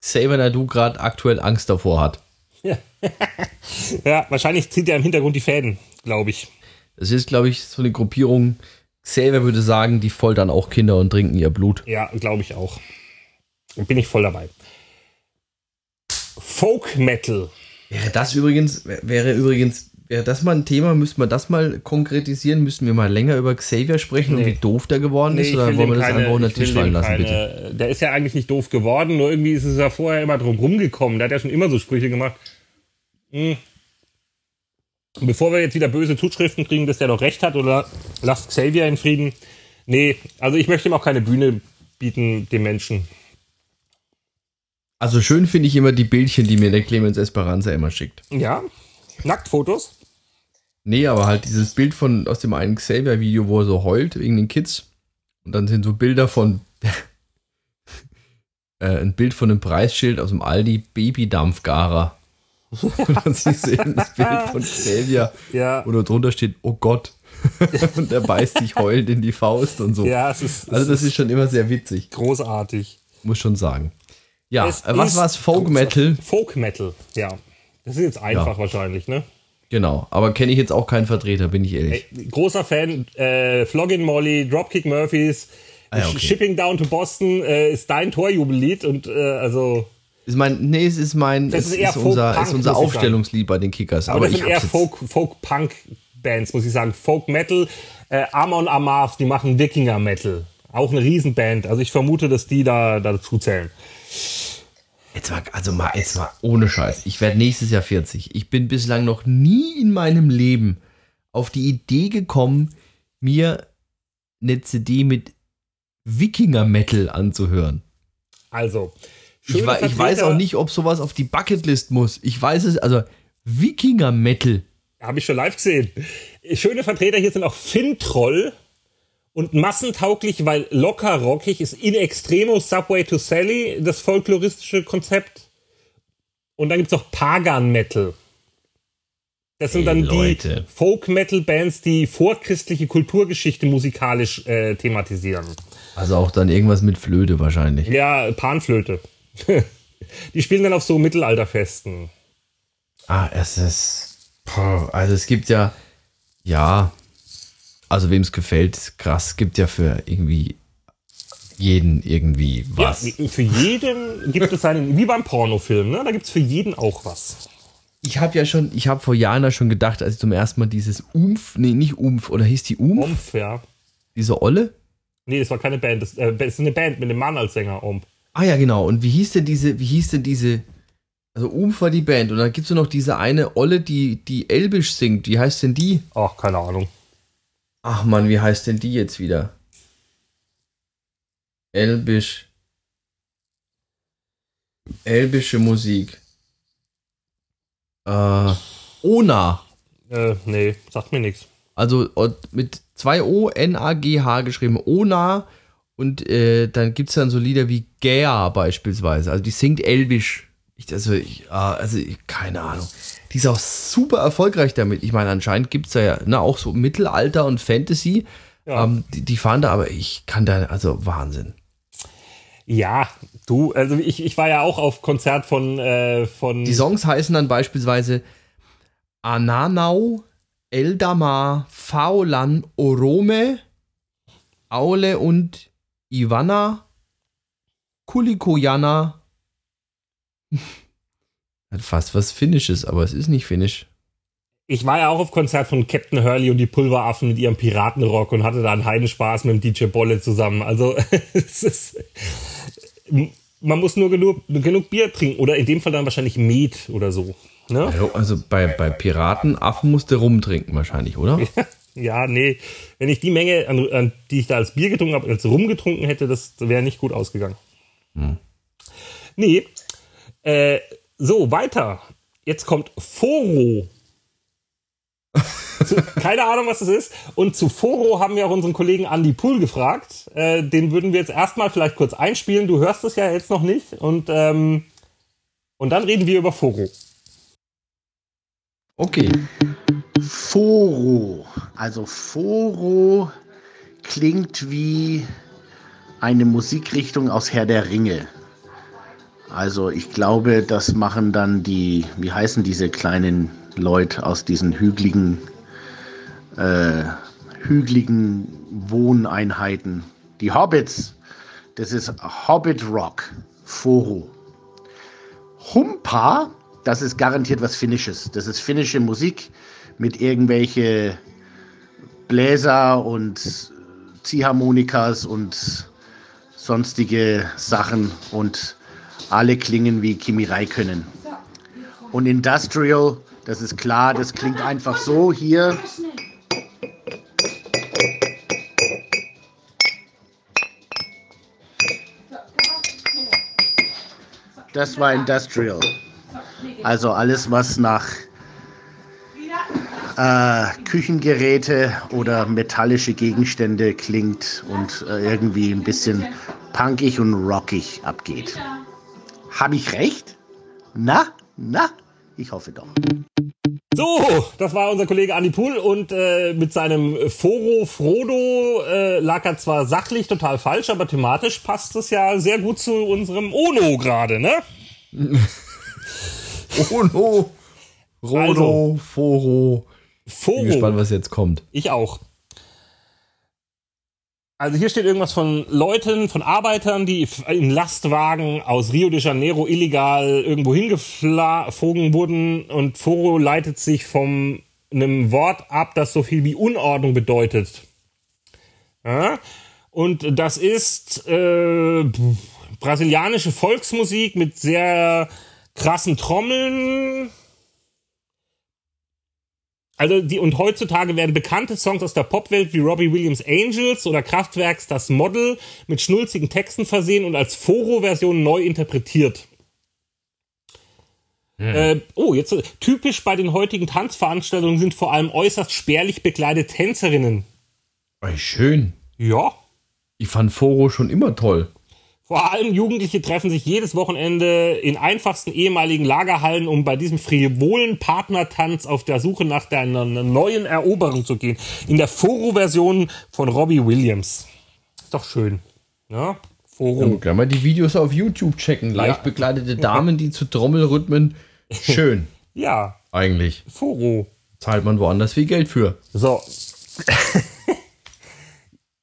Xavier Nadu gerade aktuell Angst davor hat. Ja. ja, wahrscheinlich zieht er im Hintergrund die Fäden, glaube ich. Das ist, glaube ich, so eine Gruppierung. Xavier würde sagen, die foltern auch Kinder und trinken ihr Blut. Ja, glaube ich auch. Bin ich voll dabei. Folk Metal. Wäre das übrigens, wäre übrigens Wäre das mal ein Thema? Müssten wir das mal konkretisieren? Müssen wir mal länger über Xavier sprechen nee. und wie doof der geworden nee, ist? Oder wollen wir das keine, einfach unter den Tisch fallen lassen, keine, bitte? Der ist ja eigentlich nicht doof geworden, nur irgendwie ist es ja vorher immer drum rumgekommen. Der hat ja schon immer so Sprüche gemacht. Hm. Bevor wir jetzt wieder böse Zuschriften kriegen, dass der doch recht hat oder lasst Xavier in Frieden. Nee, also ich möchte ihm auch keine Bühne bieten, dem Menschen. Also schön finde ich immer die Bildchen, die mir der Clemens Esperanza immer schickt. Ja, Nacktfotos? Nee, aber halt dieses Bild von aus dem einen Xavier-Video, wo er so heult wegen den Kids. Und dann sind so Bilder von. äh, ein Bild von einem Preisschild aus dem Aldi Babydampfgarer. Und dann siehst du eben das Bild von Xavier, ja. wo da drunter steht, oh Gott. und er beißt sich heulend in die Faust und so. Ja, es ist, also das ist schon immer sehr witzig. Großartig. Muss schon sagen. Ja, es was war es? Folk Metal? Folk Metal, ja. Das ist jetzt einfach ja. wahrscheinlich, ne? Genau, aber kenne ich jetzt auch keinen Vertreter, bin ich ehrlich. Ey, großer Fan, äh, Floggin Molly, Dropkick Murphys, ah, okay. Shipping Down to Boston äh, ist dein Torjubellied und äh, also. Ist mein, nee, es ist mein, das ist, eher ist unser, ist unser Aufstellungslied bei den Kickers. Aber, aber das sind eher Folk, Folk Punk Bands, muss ich sagen. Folk Metal, äh, Amon Amarth, die machen Wikinger Metal. Auch eine Riesenband. Also ich vermute, dass die da dazu zählen. Jetzt mal, also mal, jetzt mal ohne Scheiß. Ich werde nächstes Jahr 40. Ich bin bislang noch nie in meinem Leben auf die Idee gekommen, mir eine CD mit Wikinger-Metal anzuhören. Also, ich, ich, weiß auch nicht, ob sowas auf die Bucketlist muss. Ich weiß es, also Wikinger-Metal. Habe ich schon live gesehen. Schöne Vertreter hier sind auch Fintroll und massentauglich, weil locker rockig ist in extremo Subway to Sally, das folkloristische Konzept. Und dann gibt's auch Pagan Metal. Das sind hey, dann Leute. die Folk-Metal-Bands, die vorchristliche Kulturgeschichte musikalisch äh, thematisieren. Also auch dann irgendwas mit Flöte wahrscheinlich. Ja, Panflöte. die spielen dann auf so Mittelalterfesten. Ah, es ist. Also es gibt ja. Ja, also wem es gefällt, krass, gibt ja für irgendwie jeden irgendwie was. Ja, für jeden gibt es einen, wie beim Pornofilm, ne? Da gibt es für jeden auch was. Ich habe ja schon, ich habe vor Jahren schon gedacht, als ich zum ersten Mal dieses Umf, nee, nicht Umf, oder hieß die Umf? Umf, ja. Diese Olle? Nee, das war keine Band, das, äh, das ist eine Band mit einem Mann als Sänger, Umf. Ah ja, genau. Und wie hieß denn diese, wie hieß denn diese, also Umf war die Band und dann gibt es noch diese eine Olle, die, die Elbisch singt. Wie heißt denn die? Ach, keine Ahnung. Ach man, wie heißt denn die jetzt wieder? Elbisch. Elbische Musik. Äh, Ona. Äh, nee, sagt mir nichts. Also mit zwei O, N-A-G-H geschrieben. Ona. Und äh, dann gibt es dann so Lieder wie Gea beispielsweise. Also die singt Elbisch. Ich, also, ich, ah, also ich, keine Ahnung. Die ist auch super erfolgreich damit. Ich meine, anscheinend gibt es ja ne, auch so Mittelalter und Fantasy. Ja. Ähm, die, die, fahren da, aber ich kann da, also Wahnsinn. Ja, du, also ich, ich war ja auch auf Konzert von, äh, von. Die Songs heißen dann beispielsweise Ananau, Eldamar, Faulan, Orome, Aule und Ivana, Kulikoyana, Hat fast was Finnisches, aber es ist nicht Finnisch. Ich war ja auch auf Konzert von Captain Hurley und die Pulveraffen mit ihrem Piratenrock und hatte da einen Heidenspaß mit dem DJ Bolle zusammen. Also es ist, man muss nur genug, genug Bier trinken oder in dem Fall dann wahrscheinlich Met oder so. Ne? Also bei, bei Piratenaffen musste rumtrinken wahrscheinlich, oder? Ja, nee. Wenn ich die Menge, an, an, die ich da als Bier getrunken habe, als rumgetrunken hätte, das wäre nicht gut ausgegangen. Hm. Nee. Äh, so, weiter. Jetzt kommt Foro. zu, keine Ahnung, was das ist. Und zu Foro haben wir auch unseren Kollegen Andy Pool gefragt. Äh, den würden wir jetzt erstmal vielleicht kurz einspielen. Du hörst es ja jetzt noch nicht. Und, ähm, und dann reden wir über Foro. Okay. Foro. Also Foro klingt wie eine Musikrichtung aus Herr der Ringe. Also ich glaube, das machen dann die, wie heißen diese kleinen Leute aus diesen hügeligen, äh, hügeligen Wohneinheiten. Die Hobbits. Das ist Hobbit Rock. Foro. Humpa, das ist garantiert was Finnisches. Das ist finnische Musik mit irgendwelche Bläser und Ziehharmonikas und sonstige Sachen und alle klingen wie Kimi Räikkönen. Und Industrial, das ist klar, das klingt einfach so hier. Das war Industrial. Also alles, was nach äh, Küchengeräte oder metallische Gegenstände klingt und äh, irgendwie ein bisschen punkig und rockig abgeht. Habe ich recht? Na, na, ich hoffe doch. So, das war unser Kollege Andi Pool und äh, mit seinem Foro Frodo äh, lag er zwar sachlich total falsch, aber thematisch passt es ja sehr gut zu unserem Ono gerade, ne? ono, Rodo, also, Foro. Foro. Bin gespannt, was jetzt kommt. Ich auch. Also hier steht irgendwas von Leuten, von Arbeitern, die in Lastwagen aus Rio de Janeiro illegal irgendwo hingeflogen wurden und Foro leitet sich von einem Wort ab, das so viel wie Unordnung bedeutet. Ja? Und das ist äh, brasilianische Volksmusik mit sehr krassen Trommeln, also die und heutzutage werden bekannte Songs aus der Popwelt wie Robbie Williams Angels oder Kraftwerks Das Model mit schnulzigen Texten versehen und als Foro-Version neu interpretiert. Hm. Äh, oh, jetzt typisch bei den heutigen Tanzveranstaltungen sind vor allem äußerst spärlich bekleidete Tänzerinnen. Schön. Ja. Ich fand Foro schon immer toll. Vor allem Jugendliche treffen sich jedes Wochenende in einfachsten ehemaligen Lagerhallen, um bei diesem frivolen Partnertanz auf der Suche nach einer neuen Eroberung zu gehen. In der Foro-Version von Robbie Williams. Ist doch schön. Ja? Foro. Ja, gerne mal die Videos auf YouTube checken. Leicht ja. bekleidete Damen, die zu Trommelrhythmen. Schön. ja. Eigentlich. Foro. Zahlt man woanders viel Geld für. So.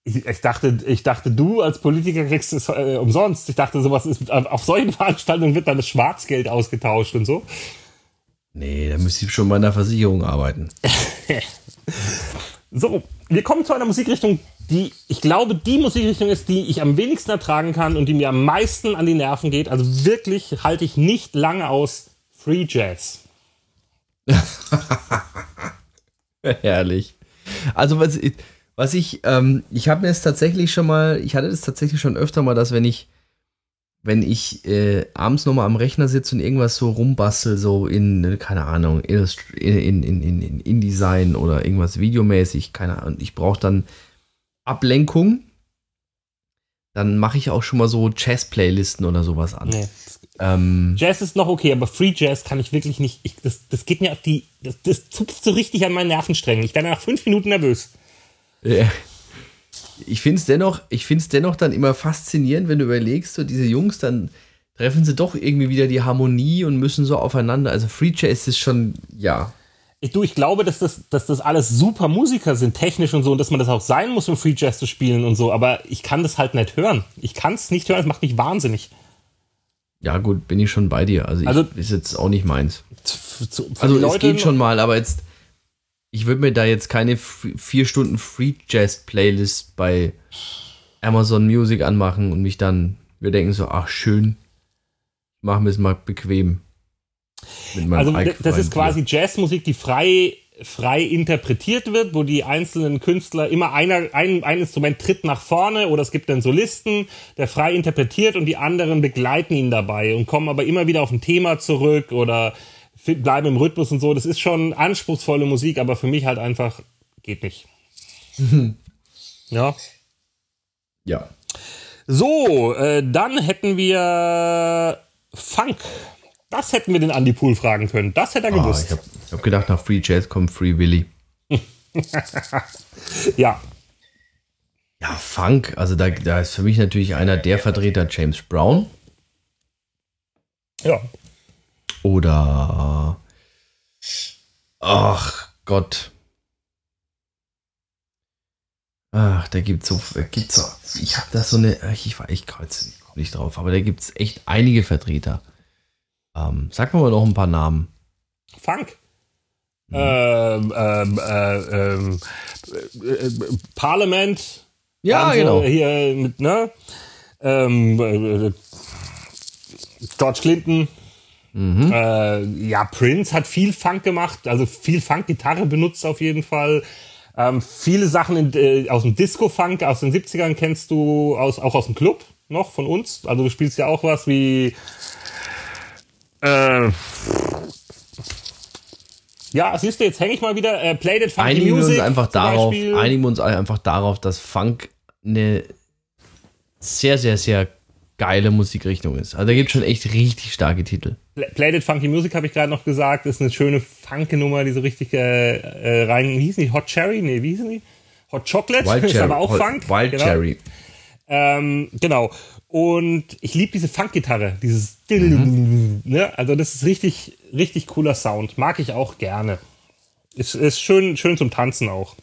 Ich, ich, dachte, ich dachte, du als Politiker kriegst es äh, umsonst. Ich dachte, sowas ist auf solchen Veranstaltungen wird dann das Schwarzgeld ausgetauscht und so. Nee, da müsste ich schon bei einer Versicherung arbeiten. so, wir kommen zu einer Musikrichtung, die ich glaube, die Musikrichtung ist, die ich am wenigsten ertragen kann und die mir am meisten an die Nerven geht. Also wirklich halte ich nicht lange aus Free Jazz. Herrlich. Also was was ich, ähm, ich habe mir es tatsächlich schon mal, ich hatte das tatsächlich schon öfter mal, dass wenn ich, wenn ich äh, abends nochmal am Rechner sitze und irgendwas so rumbastel, so in, keine Ahnung, in, in, in, in InDesign oder irgendwas videomäßig, keine Ahnung, ich brauche dann Ablenkung, dann mache ich auch schon mal so Jazz-Playlisten oder sowas an. Nee. Ähm, Jazz ist noch okay, aber Free Jazz kann ich wirklich nicht. Ich, das, das geht mir auf die. Das, das zupft so richtig an meinen Nervensträngen. Ich werde nach fünf Minuten nervös. Ich finde es dennoch, dennoch dann immer faszinierend, wenn du überlegst, so diese Jungs, dann treffen sie doch irgendwie wieder die Harmonie und müssen so aufeinander. Also Free Jazz ist schon, ja. Ich, du, ich glaube, dass das, dass das alles super Musiker sind, technisch und so, und dass man das auch sein muss, um Free Jazz zu spielen und so, aber ich kann das halt nicht hören. Ich kann es nicht hören, es macht mich wahnsinnig. Ja, gut, bin ich schon bei dir. Also, ich, Also- ist jetzt auch nicht meins. Zu- zu- Also es Leute geht schon mal, aber jetzt, ich würde mir da jetzt keine vier Stunden Free Jazz Playlist bei Amazon Music anmachen und mich dann, wir denken so, ach schön, machen wir es mal bequem. Also das ist quasi Jazzmusik, die frei, frei interpretiert wird, wo die einzelnen Künstler immer einer, ein, ein Instrument tritt nach vorne oder es gibt einen Solisten, der frei interpretiert und die anderen begleiten ihn dabei und kommen aber immer wieder auf ein Thema zurück oder bleiben im Rhythmus und so. Das ist schon anspruchsvolle Musik, aber für mich halt einfach geht nicht. ja. Ja. So, äh, dann hätten wir Funk. Das hätten wir den Andy Pool fragen können. Das hätte er Ah, gewusst. ich habe hab gedacht, nach Free Jazz kommt Free Willy. ja. Ja, Funk, also da, da ist für mich natürlich einer der Vertreter James Brown Ja. Oder ach Gott. Ach, da gibt's so, da gibt's so, ich habe da so eine, ich war, ich komme komm nicht drauf, aber da gibt's echt einige Vertreter. Ähm, sag mal noch ein paar Namen. Funk. Ähm, ähm, äh, ähm, äh, äh, Parliament. Ja, Ganze genau. Hier mit, ne? Ähm, äh, George Clinton. Mhm. Äh, ja, Prince hat viel Funk gemacht, also viel Funk-Gitarre benutzt auf jeden Fall. Ähm, viele Sachen in, äh, aus dem Disco-Funk aus den 70ern kennst du aus, auch aus dem Club noch von uns. Also du spielst ja auch was wie äh, ja, siehst du, jetzt hänge ich mal wieder. Äh, Play That Funky Einigen wir Music uns einfach darauf, einigen wir uns einfach darauf, dass Funk eine sehr, sehr, sehr geile Musikrichtung ist. Also da gibt es schon echt richtig starke Titel. Play That Funky Music habe ich gerade noch gesagt, ist eine schöne Funke-Nummer, die so richtig äh, äh, rein, wie hießen die? Hot Cherry? Nee, wie hießen die? Hot Chocolate? Wild ist Cherry. aber auch Hol- Funk. Wild genau. Cherry. Ähm, genau. Und ich liebe diese Funk-Gitarre, dieses Mhm. ne? Also das ist richtig, richtig cooler Sound. Mag ich auch gerne. Ist, ist schön, schön zum Tanzen auch.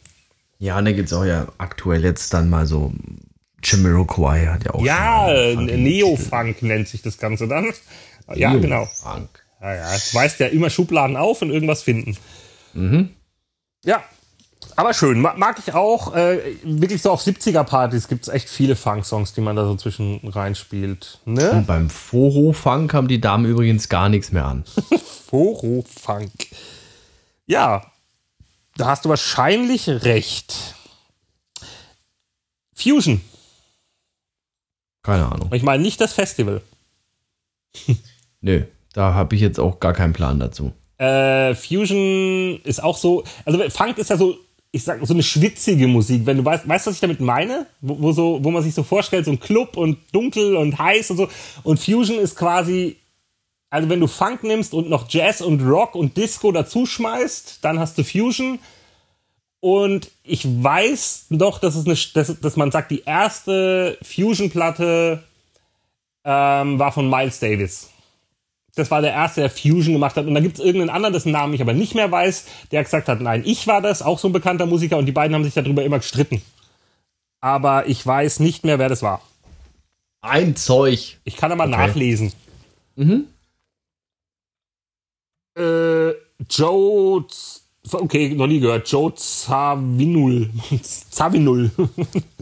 Ja, und da gibt es auch ja aktuell jetzt dann mal so Jamiroquai hat ja auch Ja, Neo-Funk nennt sich das Ganze dann. Ja, Titel. genau. Funk. Ja, ja. Du weißt ja immer Schubladen auf und irgendwas finden. Ja, aber schön. Ma- Mag ich auch. Äh, wirklich so auf 70er-Partys gibt es echt viele Funk-Songs, die man da so zwischen reinspielt. Ne? Und beim Foro-Funk haben die Damen übrigens gar nichts mehr an. Foro-Funk. Ja, da hast du wahrscheinlich recht. Fusion. Keine Ahnung. Ich meine nicht das Festival. Nö, da habe ich jetzt auch gar keinen Plan dazu. Äh, Fusion ist auch so, also Funk ist ja so, ich sag so eine schwitzige Musik. Wenn du weißt, weißt du, was ich damit meine? Wo, wo, so, wo man sich so vorstellt, so ein Club und dunkel und heiß und so. Und Fusion ist quasi, also wenn du Funk nimmst und noch Jazz und Rock und Disco dazu schmeißt, dann hast du Fusion. Und ich weiß noch, dass, es eine, dass, dass man sagt, die erste Fusion-Platte ähm, war von Miles Davis. Das war der erste, der Fusion gemacht hat. Und da gibt es irgendeinen anderen, dessen Namen ich aber nicht mehr weiß, der gesagt hat, nein, ich war das, auch so ein bekannter Musiker. Und die beiden haben sich darüber immer gestritten. Aber ich weiß nicht mehr, wer das war. Ein Zeug. Ich kann aber nachlesen. Äh, Joe, okay, noch nie gehört. Joe Zawinul. Zawinul.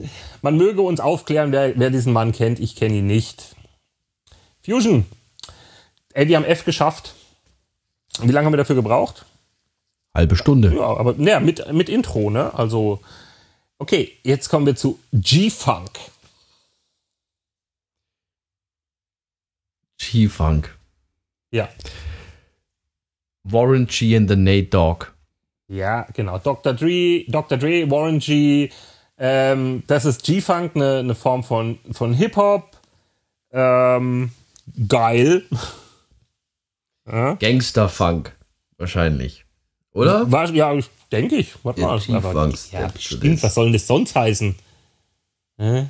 Man möge uns aufklären, wer, wer diesen Mann kennt. Ich kenne ihn nicht. Fusion. Ey, wir haben F geschafft. Wie lange haben wir dafür gebraucht? Halbe Stunde. Ja, aber naja, mit, mit Intro, ne? Also, okay, jetzt kommen wir zu G-Funk. G-Funk. Ja. Warren G and the Nate Dogg. Ja, genau. Dr. Dre, Dr. Dre, Warren G. Ähm, das ist G-Funk, eine ne Form von, von Hip-Hop. Ähm, geil. Gangster-Funk. Wahrscheinlich. Oder? War, ja, ich denke ich. Warte mal. G-Funk Aber- Ja, this. Was soll denn das sonst heißen? Hä?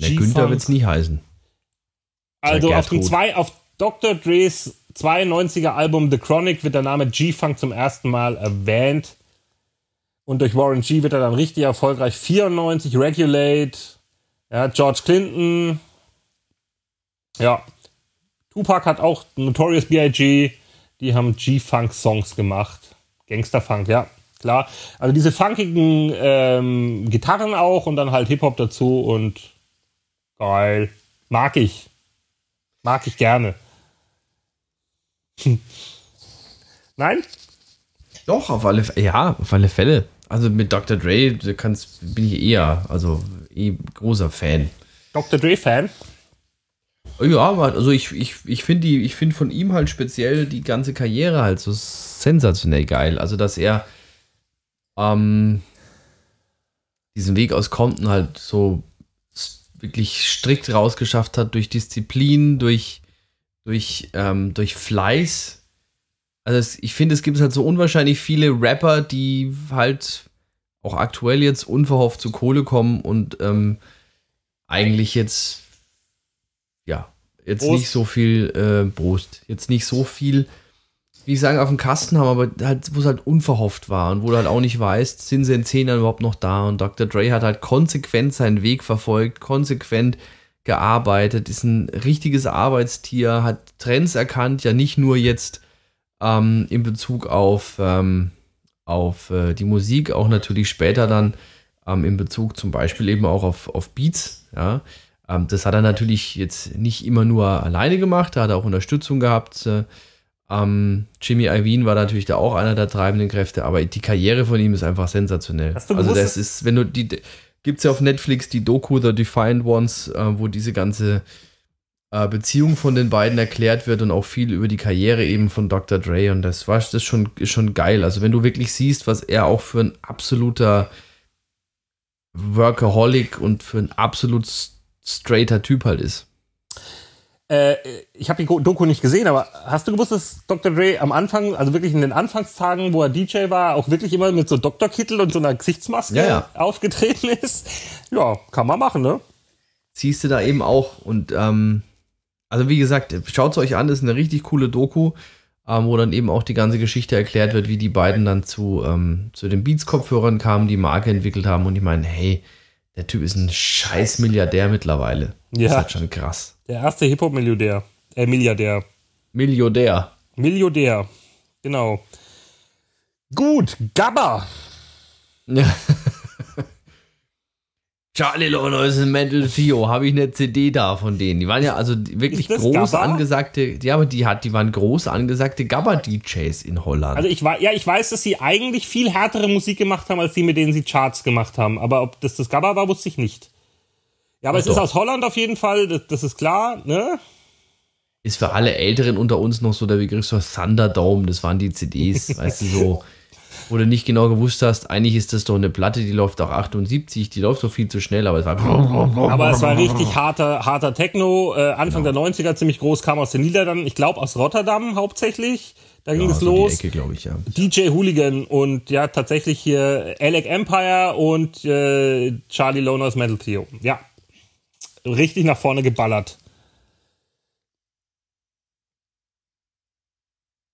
Der. Günther wird es nie heißen. Also auf dem zwei, auf Dr. Dre's 92er Album The Chronic wird der Name G-Funk zum ersten Mal erwähnt. Und durch Warren G wird er dann richtig erfolgreich. 94, Regulate, ja, George Clinton, ja, Tupac hat auch Notorious B.I.G., die haben G-Funk-Songs gemacht. Gangster-Funk, ja, klar. Also diese funkigen ähm, Gitarren auch und dann halt Hip-Hop dazu und geil. Mag ich. Mag ich gerne. Nein? Doch, auf alle, ja, auf alle Fälle. Also mit Dr. Dre du kannst, bin ich eher, also eh großer Fan. Dr. Dre-Fan? Ja, also ich, ich, ich finde find von ihm halt speziell die ganze Karriere halt so sensationell geil. Also, dass er ähm, diesen Weg aus Compton halt so wirklich strikt rausgeschafft hat durch Disziplin, durch, durch, ähm, durch Fleiß. Also es, ich finde, es gibt halt so unwahrscheinlich viele Rapper, die halt auch aktuell jetzt unverhofft zu Kohle kommen und ähm, eigentlich jetzt ja jetzt Brust. nicht so viel äh, Brust, jetzt nicht so viel wie ich sagen, auf dem Kasten haben, aber halt, wo es halt unverhofft war und wo du halt auch nicht weißt, sind sie in zehn Jahren überhaupt noch da. Und Dr. Dre hat halt konsequent seinen Weg verfolgt, konsequent gearbeitet, ist ein richtiges Arbeitstier, hat Trends erkannt, ja nicht nur jetzt ähm, in Bezug auf, ähm, auf äh, die Musik, auch natürlich später dann ähm, in Bezug zum Beispiel eben auch auf, auf Beats, ja. Ähm, das hat er natürlich jetzt nicht immer nur alleine gemacht, da hat er auch Unterstützung gehabt. Äh, ähm, Jimmy Iovine war natürlich da auch einer der treibenden Kräfte, aber die Karriere von ihm ist einfach sensationell. also das ist, wenn du die gibt es ja auf Netflix die Doku The Defiant Ones, äh, wo diese ganze äh, Beziehung von den beiden erklärt wird und auch viel über die Karriere eben von Dr. Dre und das war das ist schon ist schon geil. Also wenn du wirklich siehst, was er auch für ein absoluter Workaholic und für ein absolut straighter Typ halt ist. Äh, ich habe die Doku nicht gesehen, aber hast du gewusst, dass Dr. Dre am Anfang, also wirklich in den Anfangstagen, wo er DJ war, auch wirklich immer mit so Doktorkittel und so einer Gesichtsmaske ja, ja. aufgetreten ist? Ja, kann man machen, ne? Siehst du da eben auch. Und ähm, also wie gesagt, schaut es euch an, ist eine richtig coole Doku, ähm, wo dann eben auch die ganze Geschichte erklärt wird, wie die beiden dann zu, ähm, zu den Beats-Kopfhörern kamen, die Marke entwickelt haben und ich meine, hey, der Typ ist ein scheiß Milliardär mittlerweile. Ja. Das ist halt schon krass. Der erste Hip-Hop-Milliardär. Äh, Milliardär. Milliardär. Milliardär. Genau. Gut, Gabba. Ja. Charlie Lono ist ein Mental Theo. Habe ich eine CD da von denen. Die waren ja also wirklich groß Gabba? angesagte, ja, aber die hat, die waren groß angesagte Gabba-DJs in Holland. Also ich war, ja, ich weiß, dass sie eigentlich viel härtere Musik gemacht haben, als die, mit denen sie Charts gemacht haben. Aber ob das das Gabba war, wusste ich nicht. Ja, aber Ach es doch. ist aus Holland auf jeden Fall, das, das, ist klar, ne? Ist für alle Älteren unter uns noch so der Begriff so Thunderdome, das waren die CDs, weißt du, so, wo du nicht genau gewusst hast, eigentlich ist das doch eine Platte, die läuft auch 78, die läuft doch viel zu schnell, aber es war. Aber es war richtig harter, harter Techno, äh, Anfang genau. der 90er, ziemlich groß, kam aus den Niederlanden, ich glaube aus Rotterdam hauptsächlich. Da ging ja, es so los. Ecke, ich, ja. DJ Hooligan und ja, tatsächlich hier Alec Empire und äh, Charlie Loners Metal Trio. Ja, richtig nach vorne geballert.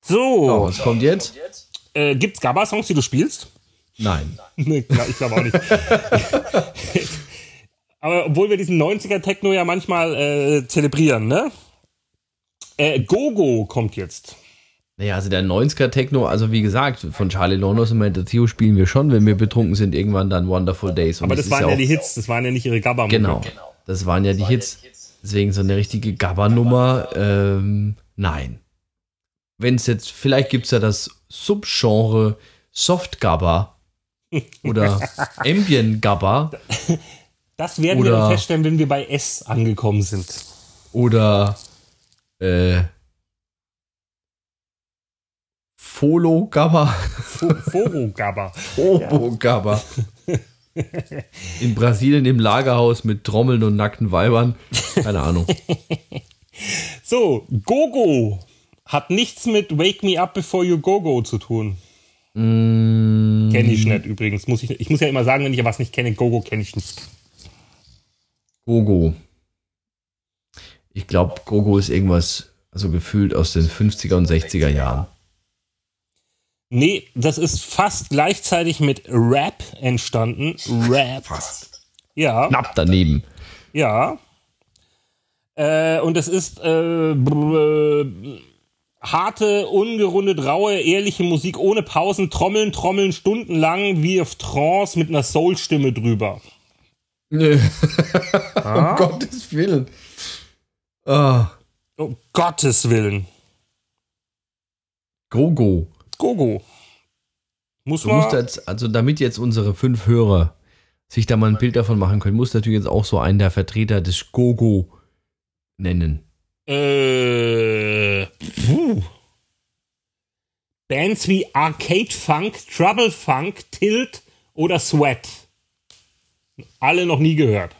So. Oh, was kommt jetzt? Äh, gibt's Gabba-Songs, die du spielst? Nein. nee, ich glaube auch nicht. Aber obwohl wir diesen 90er-Techno ja manchmal äh, zelebrieren, ne? Äh, Gogo kommt jetzt. Naja, also der 90er Techno, also wie gesagt, von Charlie Lonos und Mental Theo spielen wir schon, wenn wir betrunken sind, irgendwann dann Wonderful Days. Und Aber das, das waren ja, ja die Hits, das waren ja nicht ihre gabba Genau. genau. Das waren ja die Hits. Deswegen so eine richtige Gabba-Nummer, ähm, nein. Wenn es jetzt, vielleicht gibt es ja das Subgenre Soft-Gabba oder Ambient-Gabba. Das werden oder, wir dann feststellen, wenn wir bei S angekommen sind. Oder äh, Folo-Gabba. Foro-Gabba. Foro-Gabba. In Brasilien im Lagerhaus mit Trommeln und nackten Weibern. Keine Ahnung. so, Gogo hat nichts mit Wake Me Up Before You Go Go zu tun. Mm. Kenne ich nicht übrigens. Muss ich, ich muss ja immer sagen, wenn ich was nicht kenne, Gogo kenne ich nicht. Gogo. Ich glaube, Gogo ist irgendwas, also gefühlt aus den 50er und 60er Jahren. Nee, das ist fast gleichzeitig mit Rap entstanden. Rap. Fast. Ja. Knapp daneben. Ja. Äh, und es ist äh, äh, harte, ungerundet, raue, ehrliche Musik ohne Pausen, Trommeln, Trommeln stundenlang wie auf Trance mit einer Soul-Stimme drüber. Nö. um Gottes Willen. Ah, Um Gottes Willen. Gogo. Gogo. Muss Du man. musst jetzt, also damit jetzt unsere fünf Hörer sich da mal ein Bild davon machen können, muss natürlich jetzt auch so einen der Vertreter des Gogo nennen. Äh, puh. Bands wie Arcade Funk, Trouble Funk, Tilt oder Sweat. Alle noch nie gehört.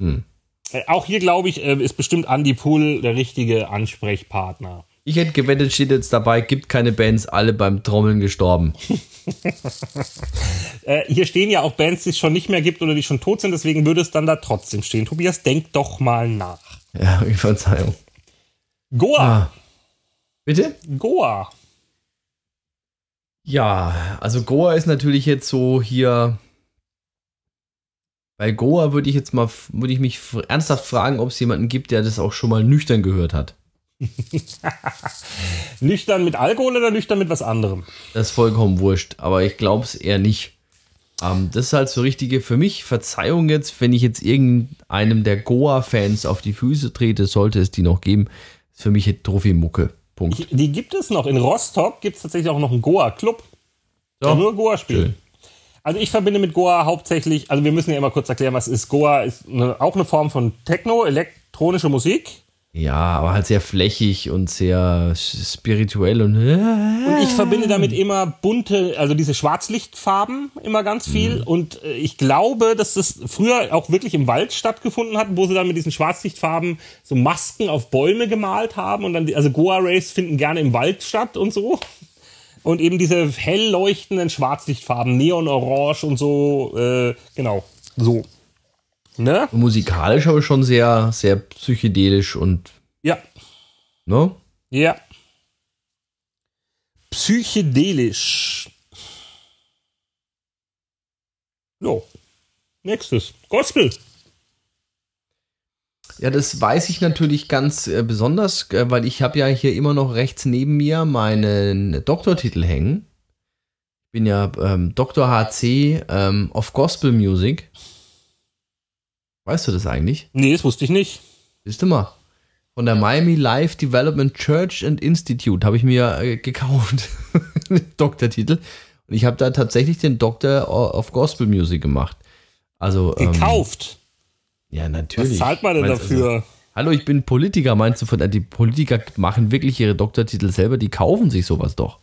Äh, Auch hier, glaube ich, äh, ist bestimmt Andy Pool der richtige Ansprechpartner. Ich hätte gewettet, steht jetzt dabei, gibt keine Bands, alle beim Trommeln gestorben. Äh, hier stehen ja auch Bands, die es schon nicht mehr gibt oder die schon tot sind, deswegen würde es dann da trotzdem stehen. Tobias, denk doch mal nach. Ja, ich Verzeihung. Goa. Ah. Bitte? Goa. Ja, also Goa ist natürlich jetzt so hier. Bei Goa würde ich jetzt mal, würde ich mich ernsthaft fragen, ob es jemanden gibt, der das auch schon mal nüchtern gehört hat. Nüchtern mit Alkohol oder nüchtern mit was anderem? Das ist vollkommen wurscht, aber ich glaube es eher nicht. Ähm, das ist halt so richtige, für mich Verzeihung jetzt, wenn ich jetzt irgendeinem der Goa-Fans auf die Füße trete, sollte es die noch geben, ist für mich Trophy-Mucke. Punkt. Ich, die gibt es noch. In Rostock gibt es tatsächlich auch noch einen Goa-Club, der So. nur Goa spielt. Schön. Also ich verbinde mit Goa hauptsächlich, also wir müssen ja immer kurz erklären, was ist Goa. Ist eine, auch eine Form von Techno, elektronische Musik. Ja, aber halt sehr flächig und sehr spirituell und. Und ich verbinde damit immer bunte, also diese Schwarzlichtfarben immer ganz viel. Und äh, ich glaube, dass das früher auch wirklich im Wald stattgefunden hat, wo sie dann mit diesen Schwarzlichtfarben so Masken auf Bäume gemalt haben. Und dann, die, also Goa Rays finden gerne im Wald statt und so. Und eben diese hell leuchtenden Schwarzlichtfarben, Neon-Orange und so, äh, genau, so. Ne? Musikalisch aber schon sehr, sehr psychedelisch und, Ja, ne? ja. Psychedelisch. So. Nächstes. Gospel. Ja, das weiß ich natürlich ganz äh, besonders, äh, weil ich habe ja hier immer noch rechts neben mir meinen Doktortitel hängen. Ich bin ja ähm, Dr. HC ähm, of Gospel Music. Weißt du das eigentlich? Nee, das wusste ich nicht. Siehst du mal. Von der Miami Life Development Church and Institute habe ich mir äh, gekauft. Doktortitel. Und ich habe da tatsächlich den Doctor of Gospel Music gemacht. Also. ähm, Gekauft. ja, natürlich. Was zahlt man denn Meinst dafür? Also, hallo, ich bin Politiker. Meinst du, von, äh, die Politiker machen wirklich ihre Doktortitel selber? Die kaufen sich sowas doch.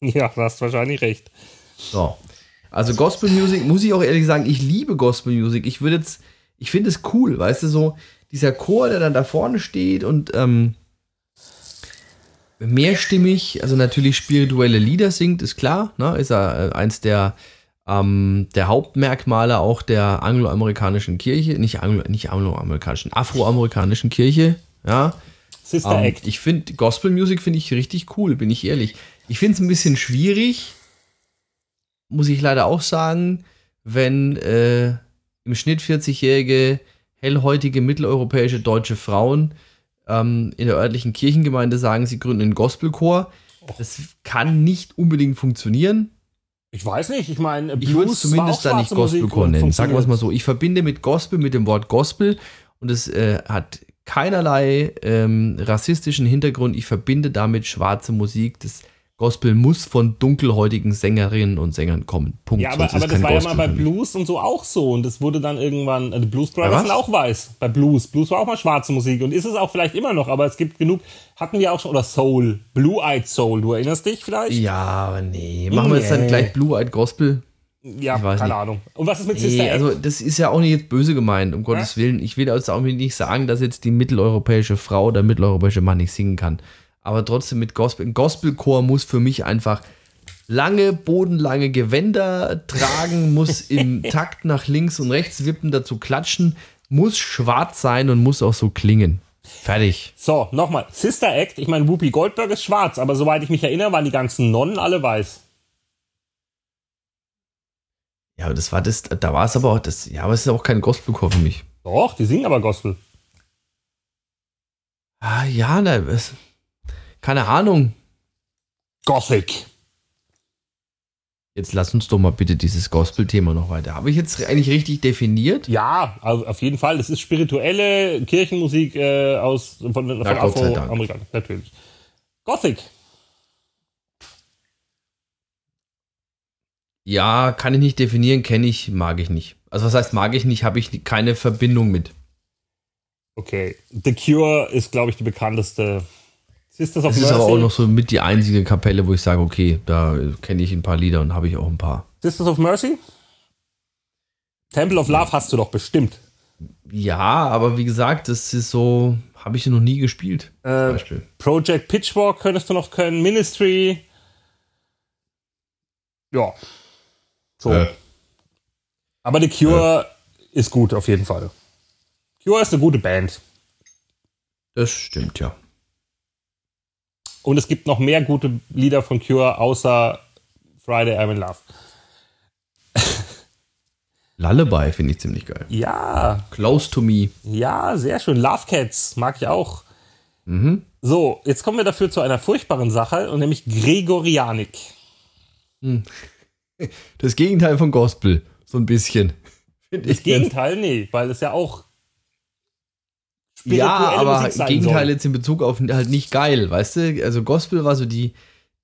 Ja, du hast wahrscheinlich recht. So. Also Gospel Music, muss ich auch ehrlich sagen, ich liebe Gospel Music. Ich würde jetzt, ich finde es cool, weißt du, so dieser Chor, der dann da vorne steht und ähm, mehrstimmig, also natürlich spirituelle Lieder singt, ist klar, ne? ist er äh, eins der, ähm, der Hauptmerkmale auch der angloamerikanischen Kirche, nicht, Anglo, nicht angloamerikanischen, afroamerikanischen Kirche, ja. Sister Ähm, Act. ich finde, Gospel Music finde ich richtig cool, bin ich ehrlich. Ich finde es ein bisschen schwierig, muss ich leider auch sagen, wenn äh, im Schnitt 40-jährige, hellhäutige, mitteleuropäische deutsche Frauen ähm, in der örtlichen Kirchengemeinde sagen, sie gründen einen Gospelchor. Das kann nicht unbedingt funktionieren. Ich weiß nicht, ich meine, Ich würde es zumindest da nicht Gospelchor nennen. Sagen wir es mal so. Ich verbinde mit Gospel, mit dem Wort Gospel und es äh, hat keinerlei ähm, rassistischen Hintergrund. Ich verbinde damit schwarze Musik. Das Gospel muss von dunkelhäutigen Sängerinnen und Sängern kommen. Punkt. Ja, aber, Sonst aber das war ja mal Gospel bei. Blues und so auch so. Und das wurde dann irgendwann, also Blues Brothers was? sind auch weiß. Bei Blues. Blues war auch mal schwarze Musik. Und ist es auch vielleicht immer noch, aber es gibt genug, hatten wir auch schon, oder Soul. Blue-Eyed Soul, du erinnerst dich vielleicht? Ja, aber nee. Machen wir jetzt dann Nee. gleich Blue Eyed Gospel? Ja, keine nicht. Ahnung. Und was ist mit Sister Nee, Act? also das ist ja auch nicht jetzt böse gemeint, um Gottes Willen. Ich will jetzt auch nicht sagen, dass jetzt die mitteleuropäische Frau oder mitteleuropäische Mann nicht singen kann. Aber trotzdem mit Gospel. Ein Gospelchor muss für mich einfach lange, bodenlange Gewänder tragen, muss im Takt nach links und rechts wippen, dazu klatschen, muss schwarz sein und muss auch so klingen. Fertig. So, nochmal. Sister Act, ich meine, Whoopi Goldberg ist schwarz, aber soweit ich mich erinnere, waren die ganzen Nonnen alle weiß. Ja, aber das war das, da war es aber auch, das, ja, aber es ist auch kein Gospelchor für mich. Doch, die singen aber Gospel. Ah, ja, na, es- keine Ahnung. Gothic. Jetzt lass uns doch mal bitte dieses Gospel-Thema noch weiter. Habe ich jetzt eigentlich richtig definiert? Ja, also auf jeden Fall. Das ist spirituelle Kirchenmusik äh, aus von, von Na. Afroamerikanern, natürlich. Gothic. Ja, kann ich nicht definieren, kenne ich, mag ich nicht. Also was heißt mag ich nicht, habe ich keine Verbindung mit. Okay. The Cure ist, glaube ich, die bekannteste. Sisters of Das ist Mercy. aber auch noch so mit die einzige Kapelle, wo ich sage, okay, da kenne ich ein paar Lieder und habe ich auch ein paar. Sisters of Mercy? Temple of Love hast du doch bestimmt. Ja, aber wie gesagt, das ist so, habe ich noch nie gespielt. Äh, Beispiel. Project Pitchfork könntest du noch können. Ministry. Ja. So. Äh. Aber The Cure ist gut, auf jeden Fall. Cure ist eine gute Band. Das stimmt, ja. Und es gibt noch mehr gute Lieder von Cure, außer Friday I'm in Love. Lullaby finde ich ziemlich geil. Ja, Close to Me. ja, sehr schön. Love Cats mag ich auch. Mhm. So, jetzt kommen wir dafür zu einer furchtbaren Sache, und nämlich Gregorianik. Das Gegenteil von Gospel, so ein bisschen. Das ich ganz- Gegenteil, nee, weil es ja auch Ja, aber Gegenteil soll. jetzt in Bezug auf halt nicht geil, weißt du? Also Gospel war so die,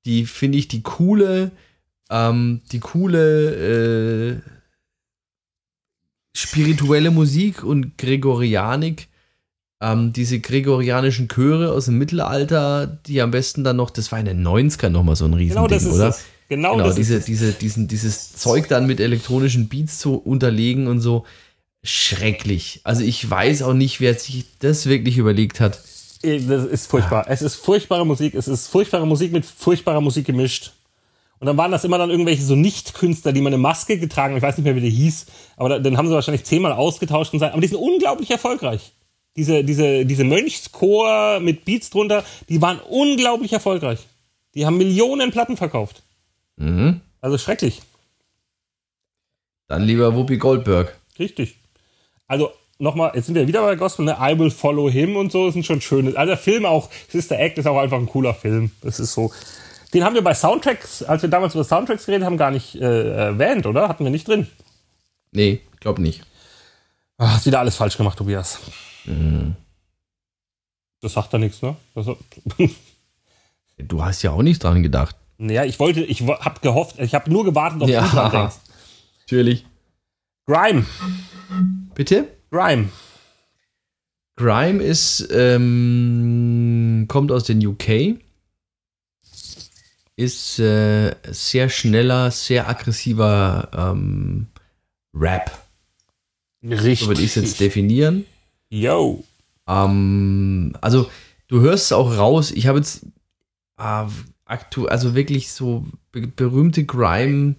die finde ich die coole, ähm, die coole äh, spirituelle Musik und Gregorianik, ähm, diese gregorianischen Chöre aus dem Mittelalter, die am besten dann noch, das war in den 90ern nochmal so ein Riesending, Genau das ist oder? es. Genau, Genau, das diese, diese, diesen, dieses Zeug dann mit elektronischen Beats zu unterlegen und so. Schrecklich. Also ich weiß auch nicht, wer sich das wirklich überlegt hat. Das ist furchtbar. Es ist furchtbare Musik. Es ist furchtbare Musik mit furchtbarer Musik gemischt. Und dann waren das immer dann irgendwelche so Nicht-Künstler, die mal eine Maske getragen haben. Ich weiß nicht mehr, wie der hieß. Aber da, den haben sie wahrscheinlich zehnmal ausgetauscht und sein. Aber die sind unglaublich erfolgreich. Diese, diese, diese Mönchschor mit Beats drunter, die waren unglaublich erfolgreich. Die haben Millionen Platten verkauft. Mhm. Also schrecklich. Dann lieber Whoopi Goldberg. Richtig. Also nochmal, jetzt sind wir wieder bei Gospel, ne? I Will Follow Him und so, das sind schon schöne. Also der Film auch, Sister Act ist auch einfach ein cooler Film. Das ist so. Den haben wir bei Soundtracks, als wir damals über Soundtracks geredet haben, gar nicht äh, erwähnt, oder? Hatten wir nicht drin. Nee, glaub nicht. Ah, hast wieder alles falsch gemacht, Tobias. Das sagt da nichts, ne? Das, Du hast ja auch nicht dran gedacht. naja, ich wollte, ich hab gehofft, ich habe nur gewartet, ob Ja. du dran denkst. Natürlich. Grime. Bitte? Grime. Grime ist, ähm, kommt aus den UK. Ist äh, sehr schneller, sehr aggressiver ähm, Rap. Richtig. So würde ich es jetzt definieren. Yo. Ähm, also, du hörst es auch raus. Ich habe jetzt äh, aktu also wirklich so be berühmte Grime,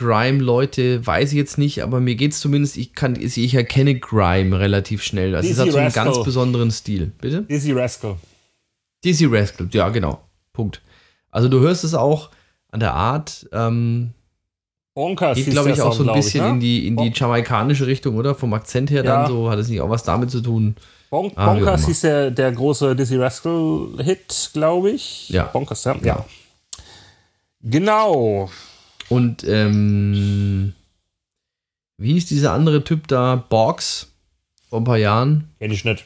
Grime-Leute, weiß ich jetzt nicht, aber mir geht es zumindest, ich kann, ich erkenne Grime relativ schnell. Also, es Dizzy hat so einen Rascal. ganz besonderen Stil. Bitte? Dizzy Rascal. Dizzy Rascal, ja, genau. Punkt. Also, du hörst es auch an der Art, ähm, Bonkers geht, glaube ich, auch Song, so ein glaub ich, bisschen ne? in die, in die jamaikanische Richtung, oder? Vom Akzent her Ja. dann so, hat es nicht auch was damit zu tun? Bon Ah, auch Bonkers hieß der, der große Dizzy Rascal-Hit, glaube ich. Ja. Bonkers, ja. ja. Genau. Und ähm, wie hieß dieser andere Typ da? Borgs vor ein paar Jahren. Kenn ich nicht.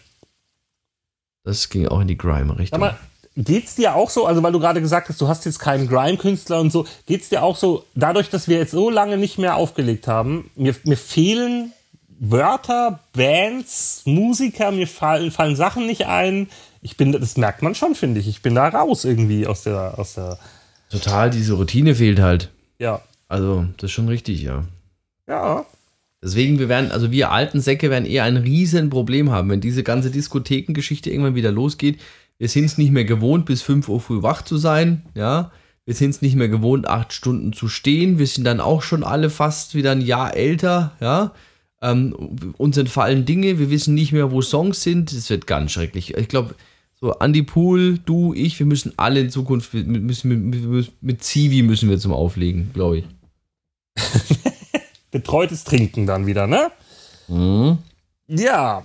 Das ging auch in die Grime-Richtung. Mal, geht's dir auch so, also weil du gerade gesagt hast, du hast jetzt keinen Grime-Künstler und so, geht's dir auch so, dadurch, dass wir jetzt so lange nicht mehr aufgelegt haben, mir, mir fehlen Wörter, Bands, Musiker, mir fallen, fallen Sachen nicht ein. Ich bin, das merkt man schon, finde ich. Ich bin da raus irgendwie aus der, aus der, Total, diese Routine fehlt halt. Ja. Also, das ist schon richtig, ja. Ja. Deswegen, wir werden, also wir alten Säcke werden eher ein Riesenproblem haben, wenn diese ganze Diskothekengeschichte irgendwann wieder losgeht. Wir sind es nicht mehr gewohnt, bis 5 Uhr früh wach zu sein, ja. Wir sind es nicht mehr gewohnt, acht Stunden zu stehen. Wir sind dann auch schon alle fast wieder ein Jahr älter, ja. Ähm, uns entfallen Dinge, wir wissen nicht mehr, wo Songs sind. Das wird ganz schrecklich. Ich glaube, so Andy Pool, du, ich, wir müssen alle in Zukunft mit, mit, mit, mit Zivi müssen wir zum Auflegen, glaube ich. Betreutes Trinken dann wieder, ne? Mhm. Ja.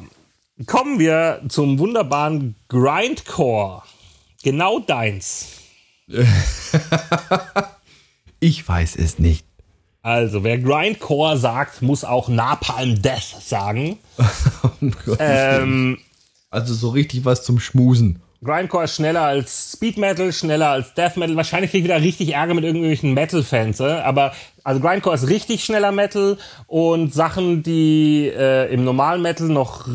kommen wir zum wunderbaren Grindcore. Genau deins. Ich weiß es nicht. Also, wer Grindcore sagt, muss auch Napalm Death sagen. ähm, Also so richtig was zum Schmusen. Grindcore ist schneller als Speed Metal, schneller als Death Metal. Wahrscheinlich krieg ich wieder richtig Ärger mit irgendwelchen Metal-Fans. äh, Aber also Grindcore ist richtig schneller Metal und Sachen, die äh, im normalen Metal noch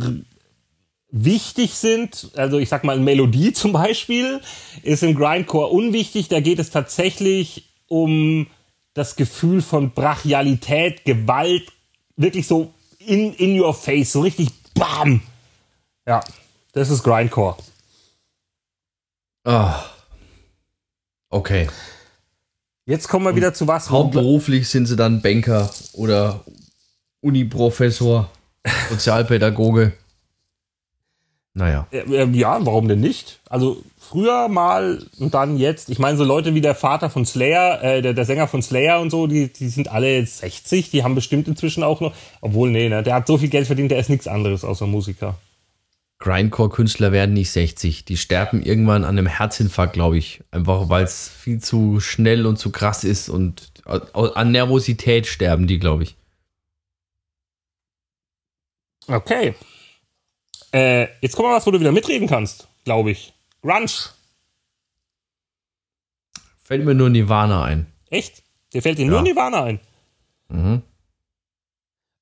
wichtig sind, also ich sag mal Melodie zum Beispiel, ist im Grindcore unwichtig. Da geht es tatsächlich um das Gefühl von Brachialität, Gewalt, wirklich so in, in your face, so richtig BAM! Ja, das ist Grindcore. Ah. Okay. Jetzt kommen wir wieder zu was. Hauptberuflich sind sie dann Banker oder Uniprofessor, Sozialpädagoge. Naja. Ja, warum denn nicht? Also früher mal und dann jetzt. Ich meine, so Leute wie der Vater von Slayer, äh, der, der Sänger von Slayer und so, die, die sind alle jetzt 60, die haben bestimmt inzwischen auch noch. Obwohl, nee, ne, der hat so viel Geld verdient, der ist nichts anderes außer Musiker. Grindcore-Künstler werden nicht 60. Die sterben irgendwann an einem Herzinfarkt, glaube ich. Einfach weil es viel zu schnell und zu krass ist und an Nervosität sterben die, glaube ich. Okay. Äh, jetzt kommt mal was, wo du wieder mitreden kannst, glaube ich. Grunge. Fällt mir nur Nirvana ein. Echt? Dir fällt dir nur Ja. Nirvana ein. Mhm.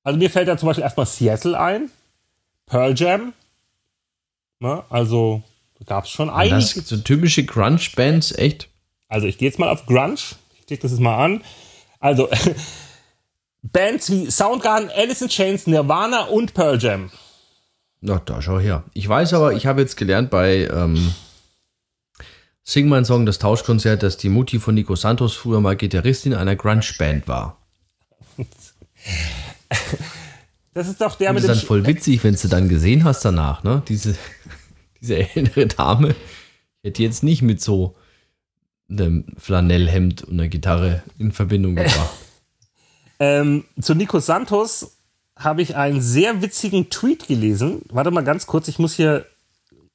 Also mir fällt da zum Beispiel erstmal Seattle ein. Pearl Jam. Ne? Also gab es schon Das einige. sind so typische Grunge-Bands, echt. Also ich gehe jetzt mal auf Grunge. Ich klicke das jetzt mal an. Also Bands wie Soundgarden, Alice in Chains, Nirvana und Pearl Jam. Na, da schau her. Ich weiß aber, ich habe jetzt gelernt bei ähm, Sing mein Song, das Tauschkonzert, dass die Mutti von Nico Santos früher mal Gitarristin einer Grunge-Band war. Das ist doch der Und mit das dem ist dann voll witzig, wenn du dann gesehen hast danach, ne? Diese, diese ältere Dame. Ich hätte jetzt nicht mit so einem Flanellhemd und einer Gitarre in Verbindung gebracht. Ähm, zu Nico Santos habe ich einen sehr witzigen Tweet gelesen. Warte mal ganz kurz, ich muss hier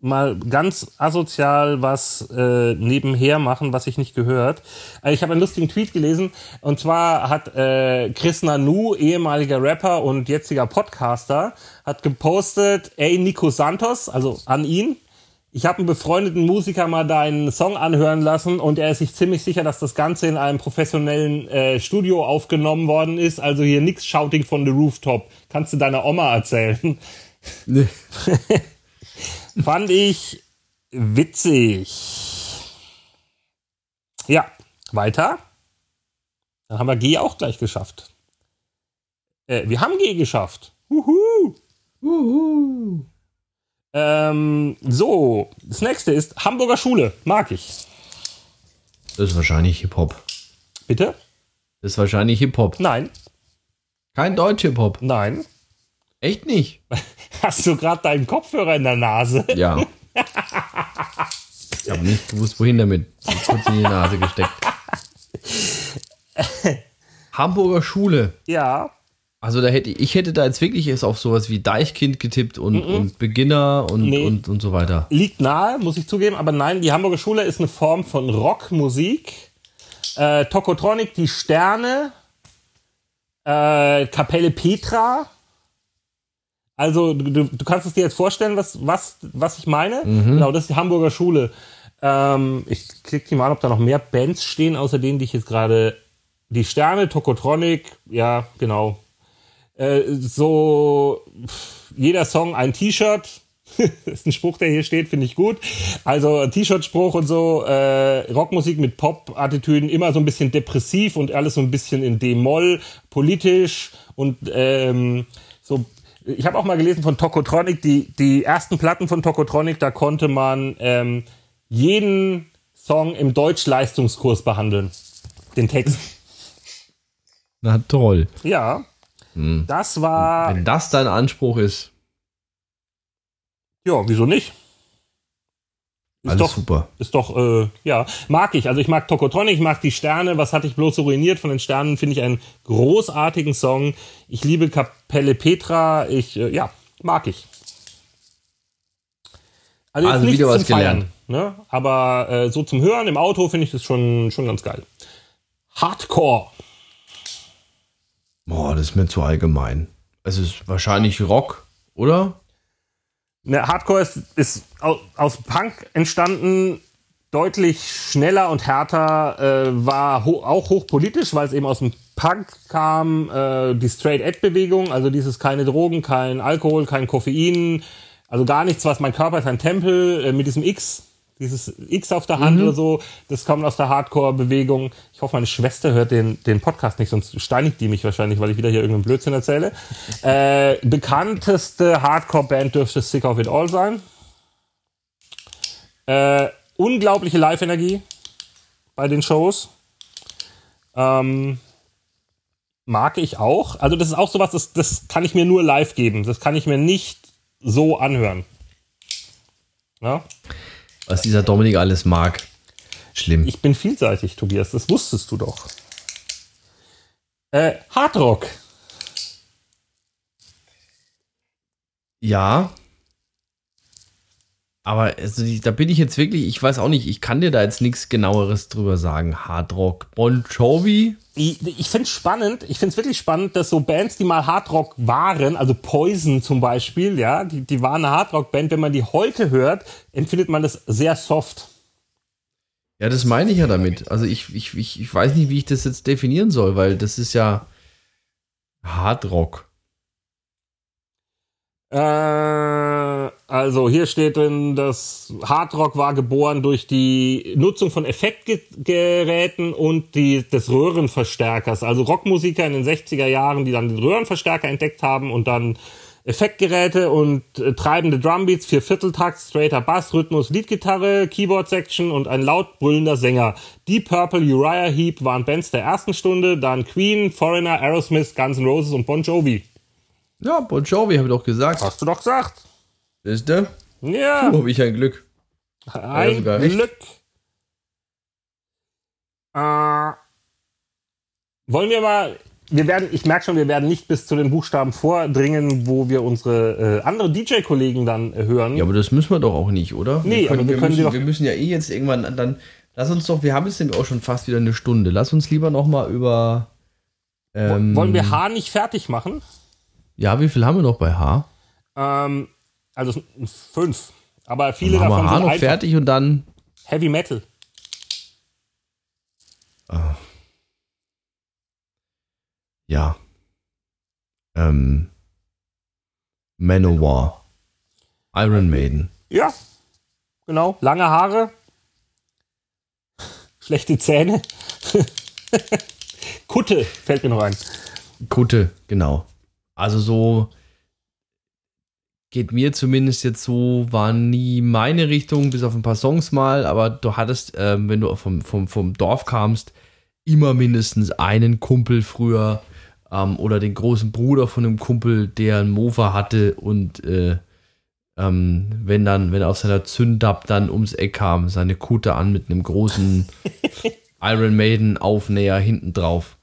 mal ganz asozial was äh, nebenher machen, was ich nicht gehört. Also ich habe einen lustigen Tweet gelesen und zwar hat äh, Chris Nanu, ehemaliger Rapper und jetziger Podcaster, hat gepostet, ey Nico Santos, also an ihn, ich habe einen befreundeten Musiker mal deinen Song anhören lassen und er ist sich ziemlich sicher, dass das Ganze in einem professionellen äh, Studio aufgenommen worden ist. Also hier nix Shouting von the Rooftop. Kannst du deiner Oma erzählen. Fand ich witzig. Ja, weiter. Dann haben wir G auch gleich geschafft. Äh, wir haben G geschafft. Huhu. Uhu. Ähm, so, das nächste ist Hamburger Schule. Mag ich. Das ist wahrscheinlich Hip-Hop. Bitte? Das ist wahrscheinlich Hip-Hop. Nein, Kein Deutsch-Hip-Hop. nein. Echt nicht? Hast du gerade deinen Kopfhörer in der Nase? Ja. Ich habe nicht gewusst, wohin damit. Kurz in die Nase gesteckt. Hamburger Schule. Ja. Also da hätte ich, ich hätte da jetzt wirklich erst auf sowas wie Deichkind getippt und, und Beginner und, Nee. und, und so weiter. Liegt nahe, muss ich zugeben, aber nein, die Hamburger Schule ist eine Form von Rockmusik. Äh, Tokotronic, die Sterne, äh, Kapelle Petra. Also du, du kannst es dir jetzt vorstellen, was, was, was ich meine. Genau, das ist die Hamburger Schule. Ähm, ich klicke mal an, ob da noch mehr Bands stehen, außer denen, die ich jetzt gerade. Die Sterne, Tokotronic, ja, genau. Äh, so jeder Song ein T-Shirt. das ist ein Spruch, der hier steht, finde ich gut. Also T-Shirt-Spruch und so, äh, Rockmusik mit Pop-Attitüden, immer so ein bisschen depressiv und alles so ein bisschen in D-Moll, politisch und ähm, so. Ich habe auch mal gelesen von Tokotronic, die, die ersten Platten von Tokotronic, da konnte man ähm, jeden Song im Deutsch-Leistungskurs behandeln. Den Text. Na toll. Ja. Das war. Wenn das dein Anspruch ist, Ja, wieso nicht? Ist alles doch, super. ist doch, äh, ja, mag ich. Also ich mag Tokotronic, ich mag die Sterne. Was hatte ich bloß so ruiniert von den Sternen? Finde ich einen großartigen Song. Ich liebe Kapelle Petra. Ich, äh, ja, mag ich. Also, jetzt Also nicht zum Feiern, gelernt. ne? Aber äh, so zum Hören im Auto finde ich das schon, schon ganz geil. Hardcore. Boah, das ist mir zu allgemein. Es ist wahrscheinlich Rock, oder? Ne, Hardcore ist, ist aus, aus Punk entstanden, deutlich schneller und härter, äh, war ho auch hochpolitisch, weil es eben aus dem Punk kam, äh, die Straight Edge Bewegung, also dieses keine Drogen, kein Alkohol, kein Koffein, also gar nichts, was mein Körper ist ein Tempel äh, mit diesem X, dieses X auf der Hand oder so, das kommt aus der Hardcore-Bewegung. Ich hoffe, meine Schwester hört den, den Podcast nicht, sonst steinigt die mich wahrscheinlich, weil ich wieder hier irgendeinen Blödsinn erzähle. Äh, bekannteste Hardcore-Band dürfte Sick of It All sein. Äh, unglaubliche Live-Energie bei den Shows. Ähm, mag ich auch. Also das ist auch sowas, das, das kann ich mir nur live geben. Das kann ich mir nicht so anhören. Ja? Was dieser Dominik alles mag. Schlimm. Ich bin vielseitig, Tobias. Das wusstest du doch. Äh, Hardrock. Ja. Aber also, da bin ich jetzt wirklich, ich weiß auch nicht, ich kann dir da jetzt nichts genaueres drüber sagen. Hardrock, Bon Jovi, Ich, ich finde es spannend, ich finde es wirklich spannend, dass so Bands, die mal Hardrock waren, also Poison zum Beispiel, ja, die, die waren eine Hardrock-Band, wenn man die heute hört, empfindet man das sehr soft. Ja, das meine ich ja damit. Also ich, ich, ich, ich weiß nicht, wie ich das jetzt definieren soll, weil das ist ja Hardrock. Äh, also hier steht drin, dass Hardrock war geboren durch die Nutzung von Effektgeräten und die, des Röhrenverstärkers. Also Rockmusiker in den 60er Jahren, die dann den Röhrenverstärker entdeckt haben und dann Effektgeräte und äh, treibende Drumbeats, vier Vierteltakt, straighter Bass, Rhythmus, Leadgitarre, Keyboard-Section und ein laut brüllender Sänger. Deep Purple, Uriah Heep waren Bands der ersten Stunde, dann Queen, Foreigner, Aerosmith, Guns N' Roses und Bon Jovi. Ja, Bon Jovi, habe ich doch gesagt. Hast du doch gesagt. Wisst ihr? Ja. Oh, habe ich ein Glück. Ein recht. Glück. Äh, wollen wir mal, wir werden, ich merke schon, wir werden nicht bis zu den Buchstaben vordringen, wo wir unsere äh, anderen DJ-Kollegen dann äh, hören. Ja, aber das müssen wir doch auch nicht, oder? Nee, aber wir können die müssen, wir müssen ja eh jetzt irgendwann dann. Lass uns doch, wir haben jetzt nämlich auch schon fast wieder eine Stunde. Lass uns lieber noch mal über. Ähm, Wollen wir H nicht fertig machen? Ja, wie viel haben wir noch bei H? Ähm, also fünf. Aber viele davon H sind noch einfach fertig und dann. Heavy Metal. Ja. Ähm. Manowar. Iron Maiden. Ja, genau. Lange Haare. Schlechte Zähne. Kutte fällt mir noch ein. Kutte, genau. Also so geht mir zumindest jetzt so, war nie meine Richtung, bis auf ein paar Songs mal, aber du hattest, ähm, wenn du vom, vom, vom Dorf kamst, immer mindestens einen Kumpel früher ähm, oder den großen Bruder von einem Kumpel, der einen Mofa hatte und äh, ähm, wenn dann, wenn er auf seiner Zündapp dann ums Eck kam, seine Kutte an mit einem großen Iron Maiden Aufnäher hinten drauf.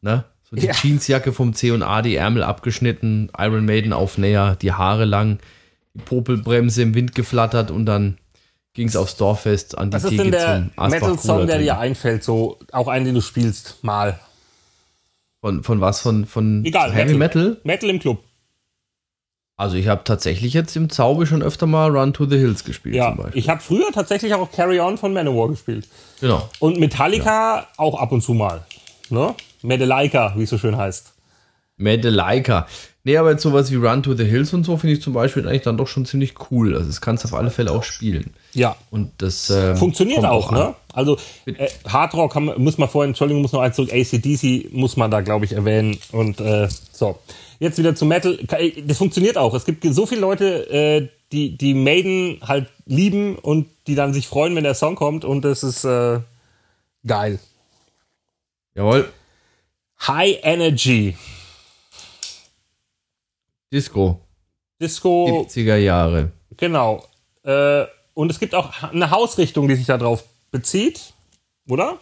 Ne? So die Ja. Jeansjacke vom C&A, die Ärmel abgeschnitten, Iron Maiden Aufnäher, die Haare lang, die Popelbremse im Wind geflattert und dann ging es aufs Dorffest an die Was ist Theke denn der Metal-Song, der dir einfällt? So, auch einen, den du spielst, mal. von, von was? Von, von Egal, Heavy Metal? Metal. Metal im Club. Also ich habe tatsächlich jetzt im Zauber schon öfter mal Run to the Hills gespielt Ja, ich habe früher tatsächlich auch Carry On von Manowar gespielt. genau. Und Metallica auch ab und zu mal. Ne? Metallica, wie es so schön heißt. Medelaika. Nee, aber jetzt sowas wie Run to the Hills und so finde ich zum Beispiel eigentlich dann doch schon ziemlich cool. Also das kannst du auf alle Fälle auch spielen. Ja. Und das ähm, Funktioniert auch, an. ne? Also äh, Hardrock haben, wir- muss man vorhin, Entschuldigung, muss noch eins zurück, ACDC muss man da, glaube ich, erwähnen. Und äh, so. Jetzt wieder zu Metal. Ka- Das funktioniert auch. Es gibt so viele Leute, äh, die, die Maiden halt lieben und die dann sich freuen, wenn der Song kommt. Und das ist äh, geil. Jawohl. High Energy. Disco. Disco, 70er Jahre. genau. Äh, und es gibt auch eine Hausrichtung, die sich darauf bezieht. Oder?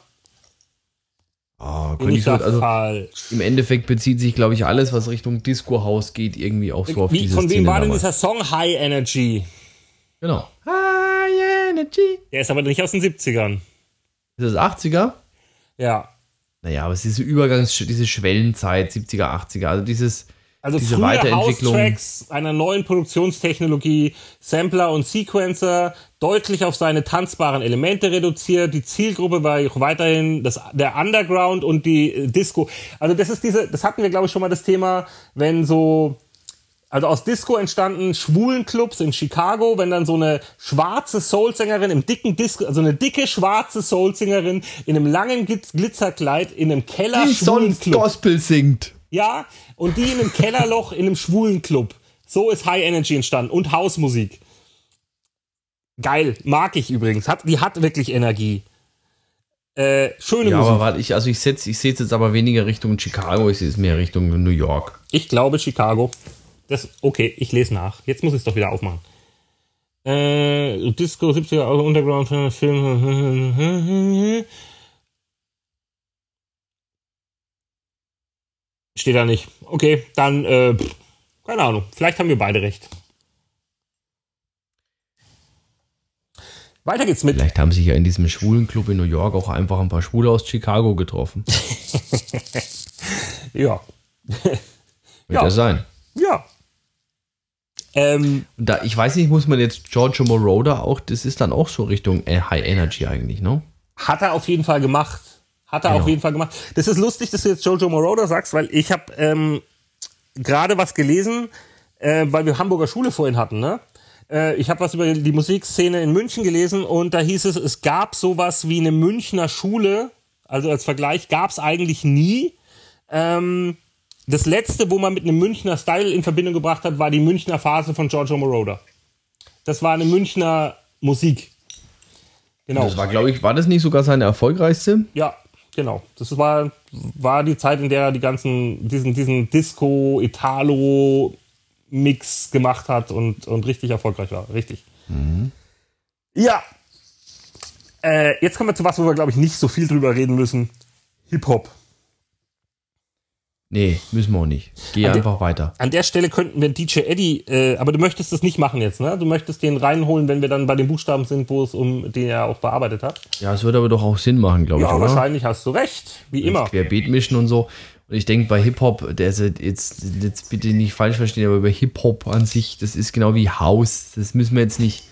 Ah, könnte ich so, da also im Endeffekt bezieht sich, glaube ich, alles, was Richtung Disco-Haus geht, irgendwie auch so auf Wie, diese von wem Szene war denn damals. dieser Song High Energy? Genau. High Energy. Der ist aber nicht aus den 70ern. Ist das 80er? Ja. Naja, aber es ist diese Übergangs-, diese Schwellenzeit, 70er, 80er, also dieses, Also diese Weiterentwicklung. House-Tracks einer neuen Produktionstechnologie, Sampler und Sequencer deutlich auf seine tanzbaren Elemente reduziert. Die Zielgruppe war auch weiterhin das, der Underground und die Disco. Also das ist diese, das hatten wir glaube ich schon mal das Thema, wenn so also aus Disco entstanden schwulen Clubs in Chicago, wenn dann so eine schwarze Soulsängerin im dicken Disco, also eine dicke schwarze Soulsängerin in einem langen Glitz- Glitzerkleid in einem Keller die sonst. Gospel singt. Ja, und die in einem Kellerloch in einem schwulen Club. So ist High Energy entstanden und Hausmusik. Geil, mag ich übrigens. Hat, die hat wirklich Energie. Äh, schöne Ja, Musik. aber warte, ich, also ich ich es jetzt aber weniger Richtung Chicago, ich sehe es mehr Richtung New York. Ich glaube Chicago. Das, okay, ich lese nach. Jetzt muss ich es doch wieder aufmachen. Äh, Disco 70er Euro Underground Film. Steht da nicht. Okay, dann, äh, keine Ahnung. Vielleicht haben wir beide recht. Weiter geht's mit. Vielleicht haben sich ja in diesem schwulen Club in New York auch einfach ein paar Schwule aus Chicago getroffen. Ja. Wird Ja. ja sein. Ja. Ähm, da, ich weiß nicht, muss man jetzt Giorgio Moroder auch, das ist dann auch so Richtung äh, High Energy eigentlich, ne? Hat er auf jeden Fall gemacht. Hat er Genau. auf jeden Fall gemacht. Das ist lustig, dass du jetzt Jojo Moroder sagst, weil ich habe ähm, gerade was gelesen, äh, weil wir Hamburger Schule vorhin hatten, ne? Äh, ich habe was über die Musikszene in München gelesen und da hieß es, es gab sowas wie eine Münchner Schule, also als Vergleich gab es eigentlich nie. Ähm, das letzte, wo man mit einem Münchner Style in Verbindung gebracht hat, war die Münchner Phase von Giorgio Moroder. Das war eine Münchner Musik. Genau. Das war, glaube ich, war das nicht sogar seine erfolgreichste? Ja, genau. Das war, war die Zeit, in der er die ganzen, diesen, diesen Disco, Italo Mix gemacht hat und, und richtig erfolgreich war. Richtig. Ja. Äh, jetzt kommen wir zu was, wo wir, glaube ich, nicht so viel drüber reden müssen. Hip-Hop. Nee, müssen wir auch nicht. Geh Also- einfach weiter. An der Stelle könnten wir DJ Eddie, äh, aber du möchtest das nicht machen jetzt, ne? Du möchtest den reinholen, wenn wir dann bei den Buchstaben sind, wo es um den er auch bearbeitet hat. Ja, es würde aber doch auch Sinn machen, glaube Ja, ich, oder? wahrscheinlich hast du recht. Wie immer. Querbeet mischen und so. Und ich denke bei Hip-Hop, der ist jetzt, jetzt bitte nicht falsch verstehen, aber bei Hip-Hop an sich, das ist genau wie House. Das müssen wir jetzt nicht.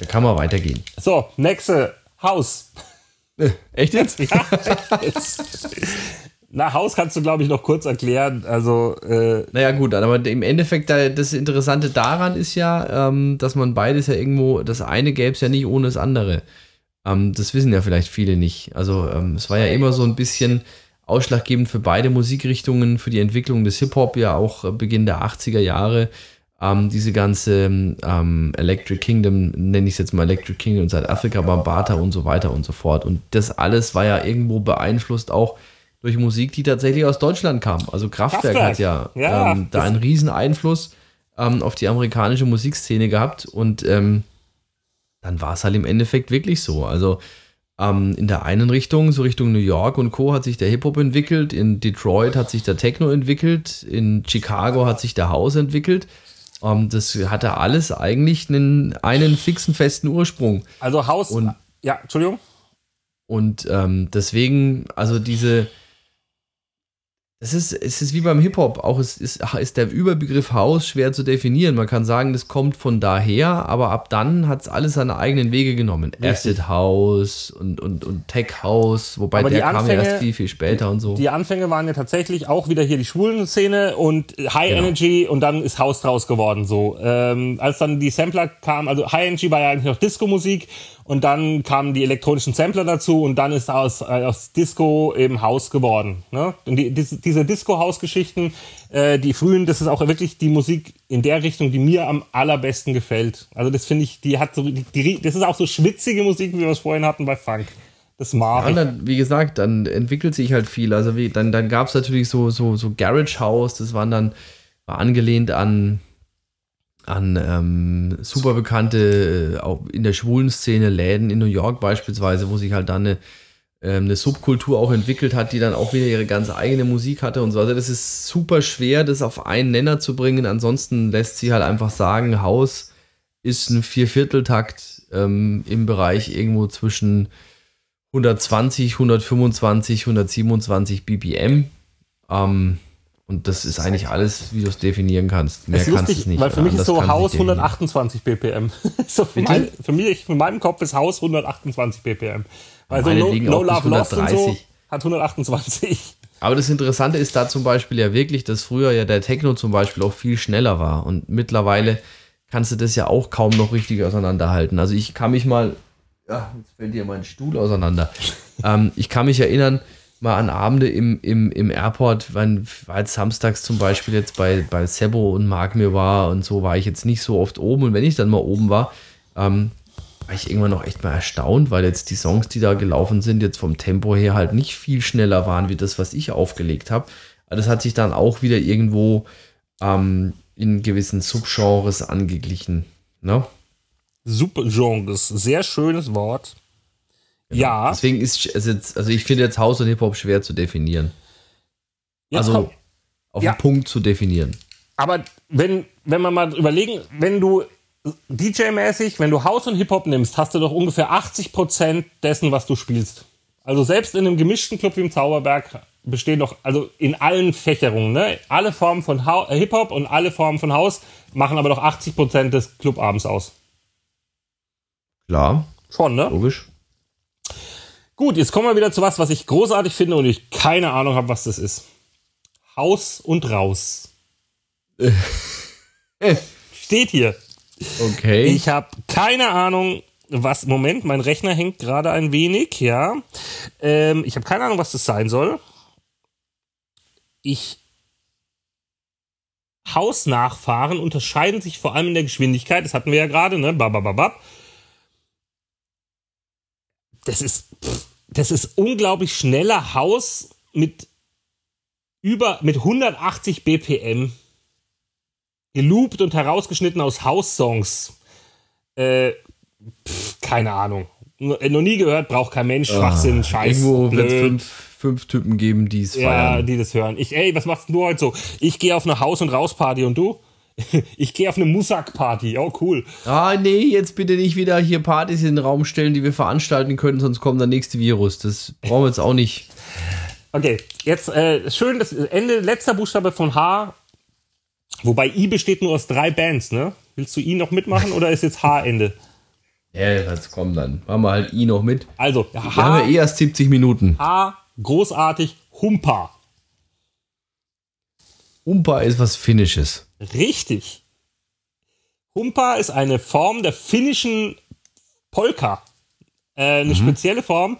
Da kann man weitergehen. So, nächste. Haus. Echt jetzt? Ja, jetzt. Na, Haus kannst du, glaube ich, noch kurz erklären. Also, äh, Naja, gut, aber im Endeffekt, da- das Interessante daran ist ja, ähm, dass man beides ja irgendwo, das eine gäbe es ja nicht ohne das andere. Ähm, das wissen ja vielleicht viele nicht. Also, ähm, es war ja immer so ein bisschen ausschlaggebend für beide Musikrichtungen, für die Entwicklung des Hip-Hop, ja auch Beginn der 80er Jahre. Diese ganze Electric Kingdom, nenne ich es jetzt mal Electric Kingdom, South Africa, Bambata und so weiter und so fort. Und das alles war ja irgendwo beeinflusst auch durch Musik, die tatsächlich aus Deutschland kam. Also Kraftwerk, Kraftwerk. hat ja, Ja, ähm, da einen riesen Einfluss ähm, auf die amerikanische Musikszene gehabt und ähm, dann war es halt im Endeffekt wirklich so. Also ähm, in der einen Richtung, so Richtung New York und Co. hat sich der Hip-Hop entwickelt, in Detroit hat sich der Techno entwickelt, in Chicago hat sich der House entwickelt. Ähm, das hatte alles eigentlich einen, einen fixen, festen Ursprung. also Haus. Und- ja, Entschuldigung. Und ähm, deswegen, also diese, es ist, es ist wie beim Hip-Hop, auch es ist, ist der Überbegriff House schwer zu definieren. Man kann sagen, das kommt von daher, aber ab dann hat es alles seine eigenen Wege genommen. Acid House und, und, und Tech House, wobei Aber die der kam ja Anfänge- erst viel, viel später und so. Die Anfänge waren ja tatsächlich auch wieder hier die schwulen Szene und High Genau. Energy und dann ist Haus draus geworden so. Ähm, als dann die Sampler kamen, also High Energy war ja eigentlich noch Disco-Musik und dann kamen die elektronischen Sampler dazu und dann ist aus, äh, aus Disco eben Haus geworden. Ne? Und die, diese, diese Disco-Haus-Geschichten, äh, die frühen, das ist auch wirklich die Musik in der Richtung, die mir am allerbesten gefällt. Also das finde ich, die hat so, die, die, das ist auch so schwitzige Musik, wie wir es vorhin hatten bei Funk. Das mag Ja, dann, wie gesagt, dann entwickelt sich halt viel. Also wie, dann, dann gab es natürlich so, so, so Garage House, das waren dann war angelehnt an, an ähm, super bekannte, äh, auch in der schwulen Szene, Läden in New York beispielsweise, wo sich halt dann eine, ähm, eine Subkultur auch entwickelt hat, die dann auch wieder ihre ganz eigene Musik hatte und so. Also das ist super schwer, das auf einen Nenner zu bringen. Ansonsten lässt sich halt einfach sagen, House ist ein Viervierteltakt ähm, im Bereich irgendwo zwischen 120, 125, 127 BPM. Ähm, und das ist eigentlich alles, wie du es definieren kannst. Mehr ist kannst lustig, es nicht. Weil für mich ist so Haus 128 BPM. so für, mein, für mich, für meinen Kopf ist Haus 128 BPM. Weil so No, no Love Lost und so hat 128. Aber das Interessante ist da zum Beispiel ja wirklich, dass früher ja der Techno zum Beispiel auch viel schneller war. Und mittlerweile kannst du das ja auch kaum noch richtig auseinanderhalten. Also ich kann mich mal, ja, jetzt fällt dir mein Stuhl auseinander. ähm, ich kann mich erinnern, mal an Abende im, im, im Airport, wenn war samstags zum Beispiel jetzt bei, bei Sebo und Mark mir war und so war ich jetzt nicht so oft oben. Und wenn ich dann mal oben war, ähm, war ich irgendwann noch echt mal erstaunt, weil jetzt die Songs, die da gelaufen sind, jetzt vom Tempo her halt nicht viel schneller waren wie das, was ich aufgelegt habe. Das hat sich dann auch wieder irgendwo ähm, in gewissen Subgenres angeglichen. Ne? Subgenres, sehr schönes Wort. Genau. Ja. Deswegen ist es jetzt, also ich finde jetzt House und Hip-Hop schwer zu definieren. Jetzt also komm. auf ja. den Punkt zu definieren. Aber wenn, wenn wir mal überlegen, wenn du DJ-mäßig, wenn du House und Hip-Hop nimmst, hast du doch ungefähr 80% dessen, was du spielst. Also selbst in einem gemischten Club wie im Zauberberg bestehen doch, also in allen Fächerungen, ne? Alle Formen von äh, Hip-Hop und alle Formen von House machen aber doch 80% des Clubabends aus. Klar. Schon, ne? Logisch. Gut, jetzt kommen wir wieder zu was, was ich großartig finde und ich keine Ahnung habe, was das ist. Haus und raus. Steht hier. Okay. Ich habe keine Ahnung, was. Moment, mein Rechner hängt gerade ein wenig, ja. Ähm, ich habe keine Ahnung, was das sein soll. Ich. Hausnachfahren unterscheiden sich vor allem in der Geschwindigkeit. Das hatten wir ja gerade, ne? Babababab. Das ist. Das ist unglaublich schneller Haus mit über mit 180 BPM geloopt und herausgeschnitten aus House-Songs. Äh, keine Ahnung. Äh, noch nie gehört, braucht kein Mensch, Schwachsinn, ah, Scheiß. Irgendwo wird es fünf, fünf Typen geben, die es feiern. Ja, die das hören. Ich, ey, was machst du heute so? Ich gehe auf eine Haus- und Raus-Party und du? Ich gehe auf eine Musak-Party. Oh, cool. Ah, nee, jetzt bitte nicht wieder hier Partys in den Raum stellen, die wir veranstalten können, sonst kommt der nächste Virus. Das brauchen wir jetzt auch nicht. Okay, jetzt äh, schön das Ende, letzter Buchstabe von H Wobei I besteht nur aus drei Bands, ne? Willst du I noch mitmachen oder ist jetzt H Ende? Ja, was kommt dann? Machen wir halt I noch mit. Also, H. Wir haben ja eh erst 70 Minuten. H, großartig, Humpa. Humpa ist was Finnisches. Richtig. Humpa ist eine Form der finnischen Polka. Äh, eine mhm. spezielle Form.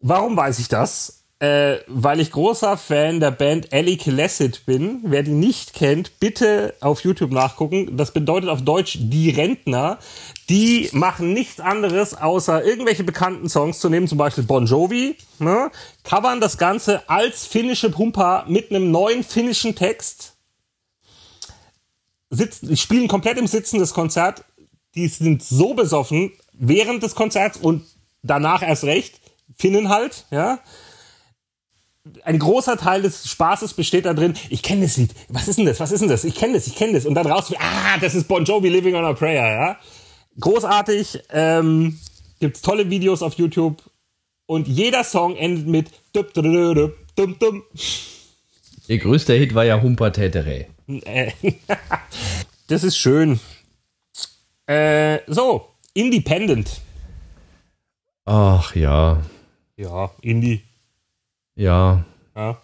Warum weiß ich das? Äh, weil ich großer Fan der Band Ellie Classic bin. Wer die nicht kennt, bitte auf YouTube nachgucken. Das bedeutet auf Deutsch die Rentner. Die machen nichts anderes, außer irgendwelche bekannten Songs zu nehmen, zum Beispiel Bon Jovi, ne? covern das Ganze als finnische Pumper mit einem neuen finnischen Text. Sitzen, spielen komplett im Sitzen das Konzert. Die sind so besoffen während des Konzerts und danach erst recht. Finnen halt, ja ein großer Teil des Spaßes besteht da drin, ich kenne das Lied, was ist denn das, was ist denn das, ich kenne das, ich kenne das und dann raus, ah, das ist Bon Jovi Living on a Prayer, ja. Großartig, ähm, gibt's tolle Videos auf YouTube und jeder Song endet mit dum, dum, dum, dum. Ihr größter Hit war ja Humper Tätere. Äh, das ist schön. Äh, so, Independent. Ach ja. Ja, Indie. Ja. ja.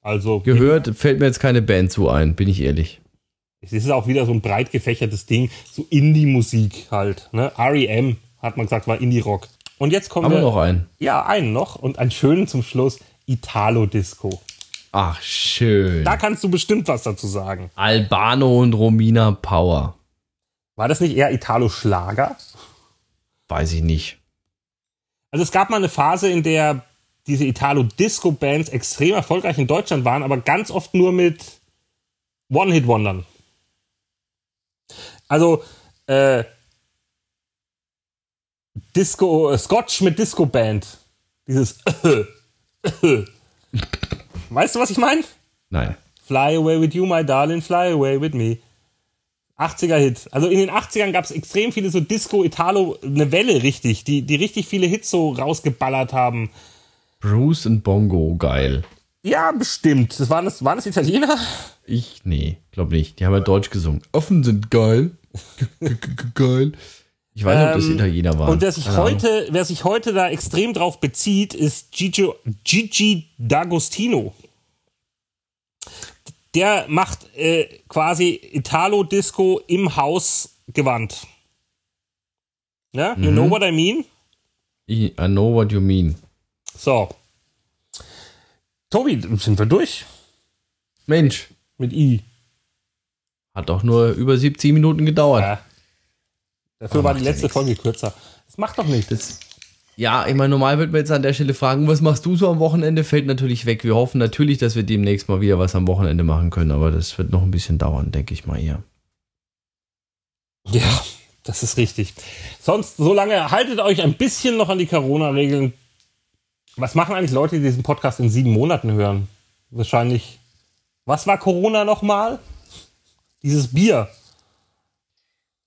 Also. Gehört, fällt mir jetzt keine Band zu ein, bin ich ehrlich. Es ist auch wieder so ein breit gefächertes Ding, so Indie-Musik halt. Ne? REM, hat man gesagt, war Indie-Rock. Und jetzt kommen Haben wir. wir noch einen? Ja, einen noch. Und einen schönen zum Schluss: Italo-Disco. Ach, schön. Da kannst du bestimmt was dazu sagen. Albano und Romina Power. War das nicht eher Italo-Schlager? Weiß ich nicht. Also es gab mal eine Phase, in der diese Italo-Disco-Bands extrem erfolgreich in Deutschland waren, aber ganz oft nur mit One-Hit-Wondern. Also, äh, Disco, äh, Scotch mit Disco-Band. Dieses. Weißt du, was ich meine? Nein. Fly away with you, my darling, fly away with me. 80er Hit. Also in den 80ern gab es extrem viele so Disco, Italo, eine Welle richtig, die, die richtig viele Hits so rausgeballert haben. Bruce und Bongo, geil. Ja, bestimmt. Das waren, das, waren das Italiener? Ich, nee, glaub nicht. Die haben ja Deutsch gesungen. Offen sind geil. geil. Ich weiß nicht, ob das Ähm, Italiener waren. Und wer sich, heute, wer sich heute da extrem drauf bezieht, ist Gigi, Gigi D'Agostino. Der macht äh, quasi Italo-Disco im Haus gewandt. Ja, you Mhm. know what I mean? I know what you mean. So. Tobi, sind wir durch Mensch, mit I? hat doch nur über 17 Minuten gedauert. Ja. Dafür Aber war die ja letzte. Folge kürzer. Das macht doch nichts. Das, ja, ich meine, normal wird man jetzt an der Stelle fragen, was machst du so am Wochenende? Fällt natürlich weg. Wir hoffen natürlich, dass wir demnächst mal wieder was am Wochenende machen können, aber das wird noch ein bisschen dauern, denke ich mal hier. Ja, das ist richtig. Sonst, solange haltet euch ein bisschen noch an die Corona-Regeln. Was machen eigentlich Leute, die diesen Podcast in sieben Monaten hören? Wahrscheinlich. Was war Corona nochmal? Dieses Bier.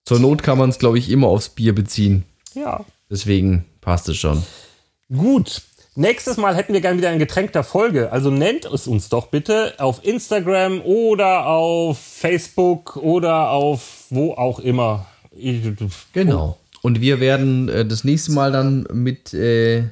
Zur Not kann man es, glaube ich, immer aufs Bier beziehen. Ja. Deswegen passt es schon. Gut. Nächstes Mal hätten wir gerne wieder ein Getränk der Folge. Also nennt es uns doch bitte auf Instagram oder auf Facebook oder auf wo auch immer. Genau. Und wir werden äh, das nächste Mal dann mit, äh,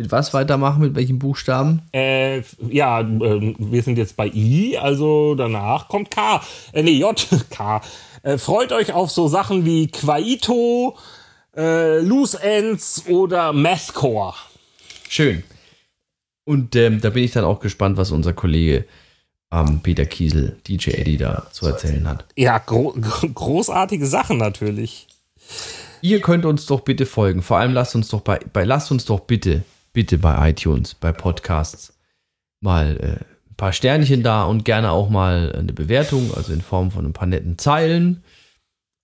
mit was weitermachen? Mit welchen Buchstaben? Äh, ja, ähm, wir sind jetzt bei I, also danach kommt K. Äh, nee, J, K. Äh, freut euch auf so Sachen wie Quaito, äh, Loose Ends oder Mathcore. Schön. Und ähm, da bin ich dann auch gespannt, was unser Kollege ähm, Peter Kiesel, DJ Eddie, da zu erzählen hat. Ja, gro großartige Sachen natürlich. Ihr könnt uns doch bitte folgen. Vor allem lasst uns doch bei, bei lasst uns doch bitte, bitte bei iTunes, bei Podcasts mal äh, ein paar Sternchen da und gerne auch mal eine Bewertung, also in Form von ein paar netten Zeilen.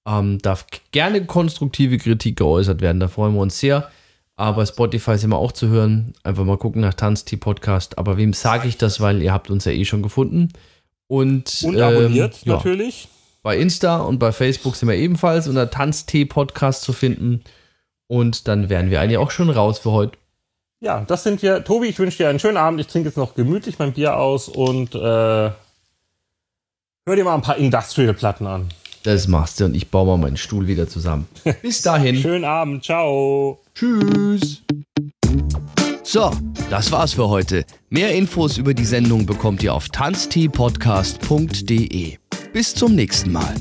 Ähm, darf gerne konstruktive Kritik geäußert werden, da freuen wir uns sehr. Aber Spotify ist immer auch zu hören. Einfach mal gucken nach Tanztee Podcast. Aber wem sage ich das, weil ihr habt uns ja eh schon gefunden. Und, Und ähm, abonniert ja. natürlich. Bei Insta und bei Facebook sind wir ebenfalls unter Tanztee-Podcast zu finden. Und dann wären wir eigentlich auch schon raus für heute. Ja, das sind wir. Tobi, ich wünsche dir einen schönen Abend. Ich trinke jetzt noch gemütlich mein Bier aus und äh, hör dir mal ein paar Industrial-Platten an. Das machst du und ich baue mal meinen Stuhl wieder zusammen. Bis dahin. Schönen Abend. Ciao. Tschüss. So, das war's für heute. Mehr Infos über die Sendung bekommt ihr auf tanzteepodcast.de. Bis zum nächsten Mal.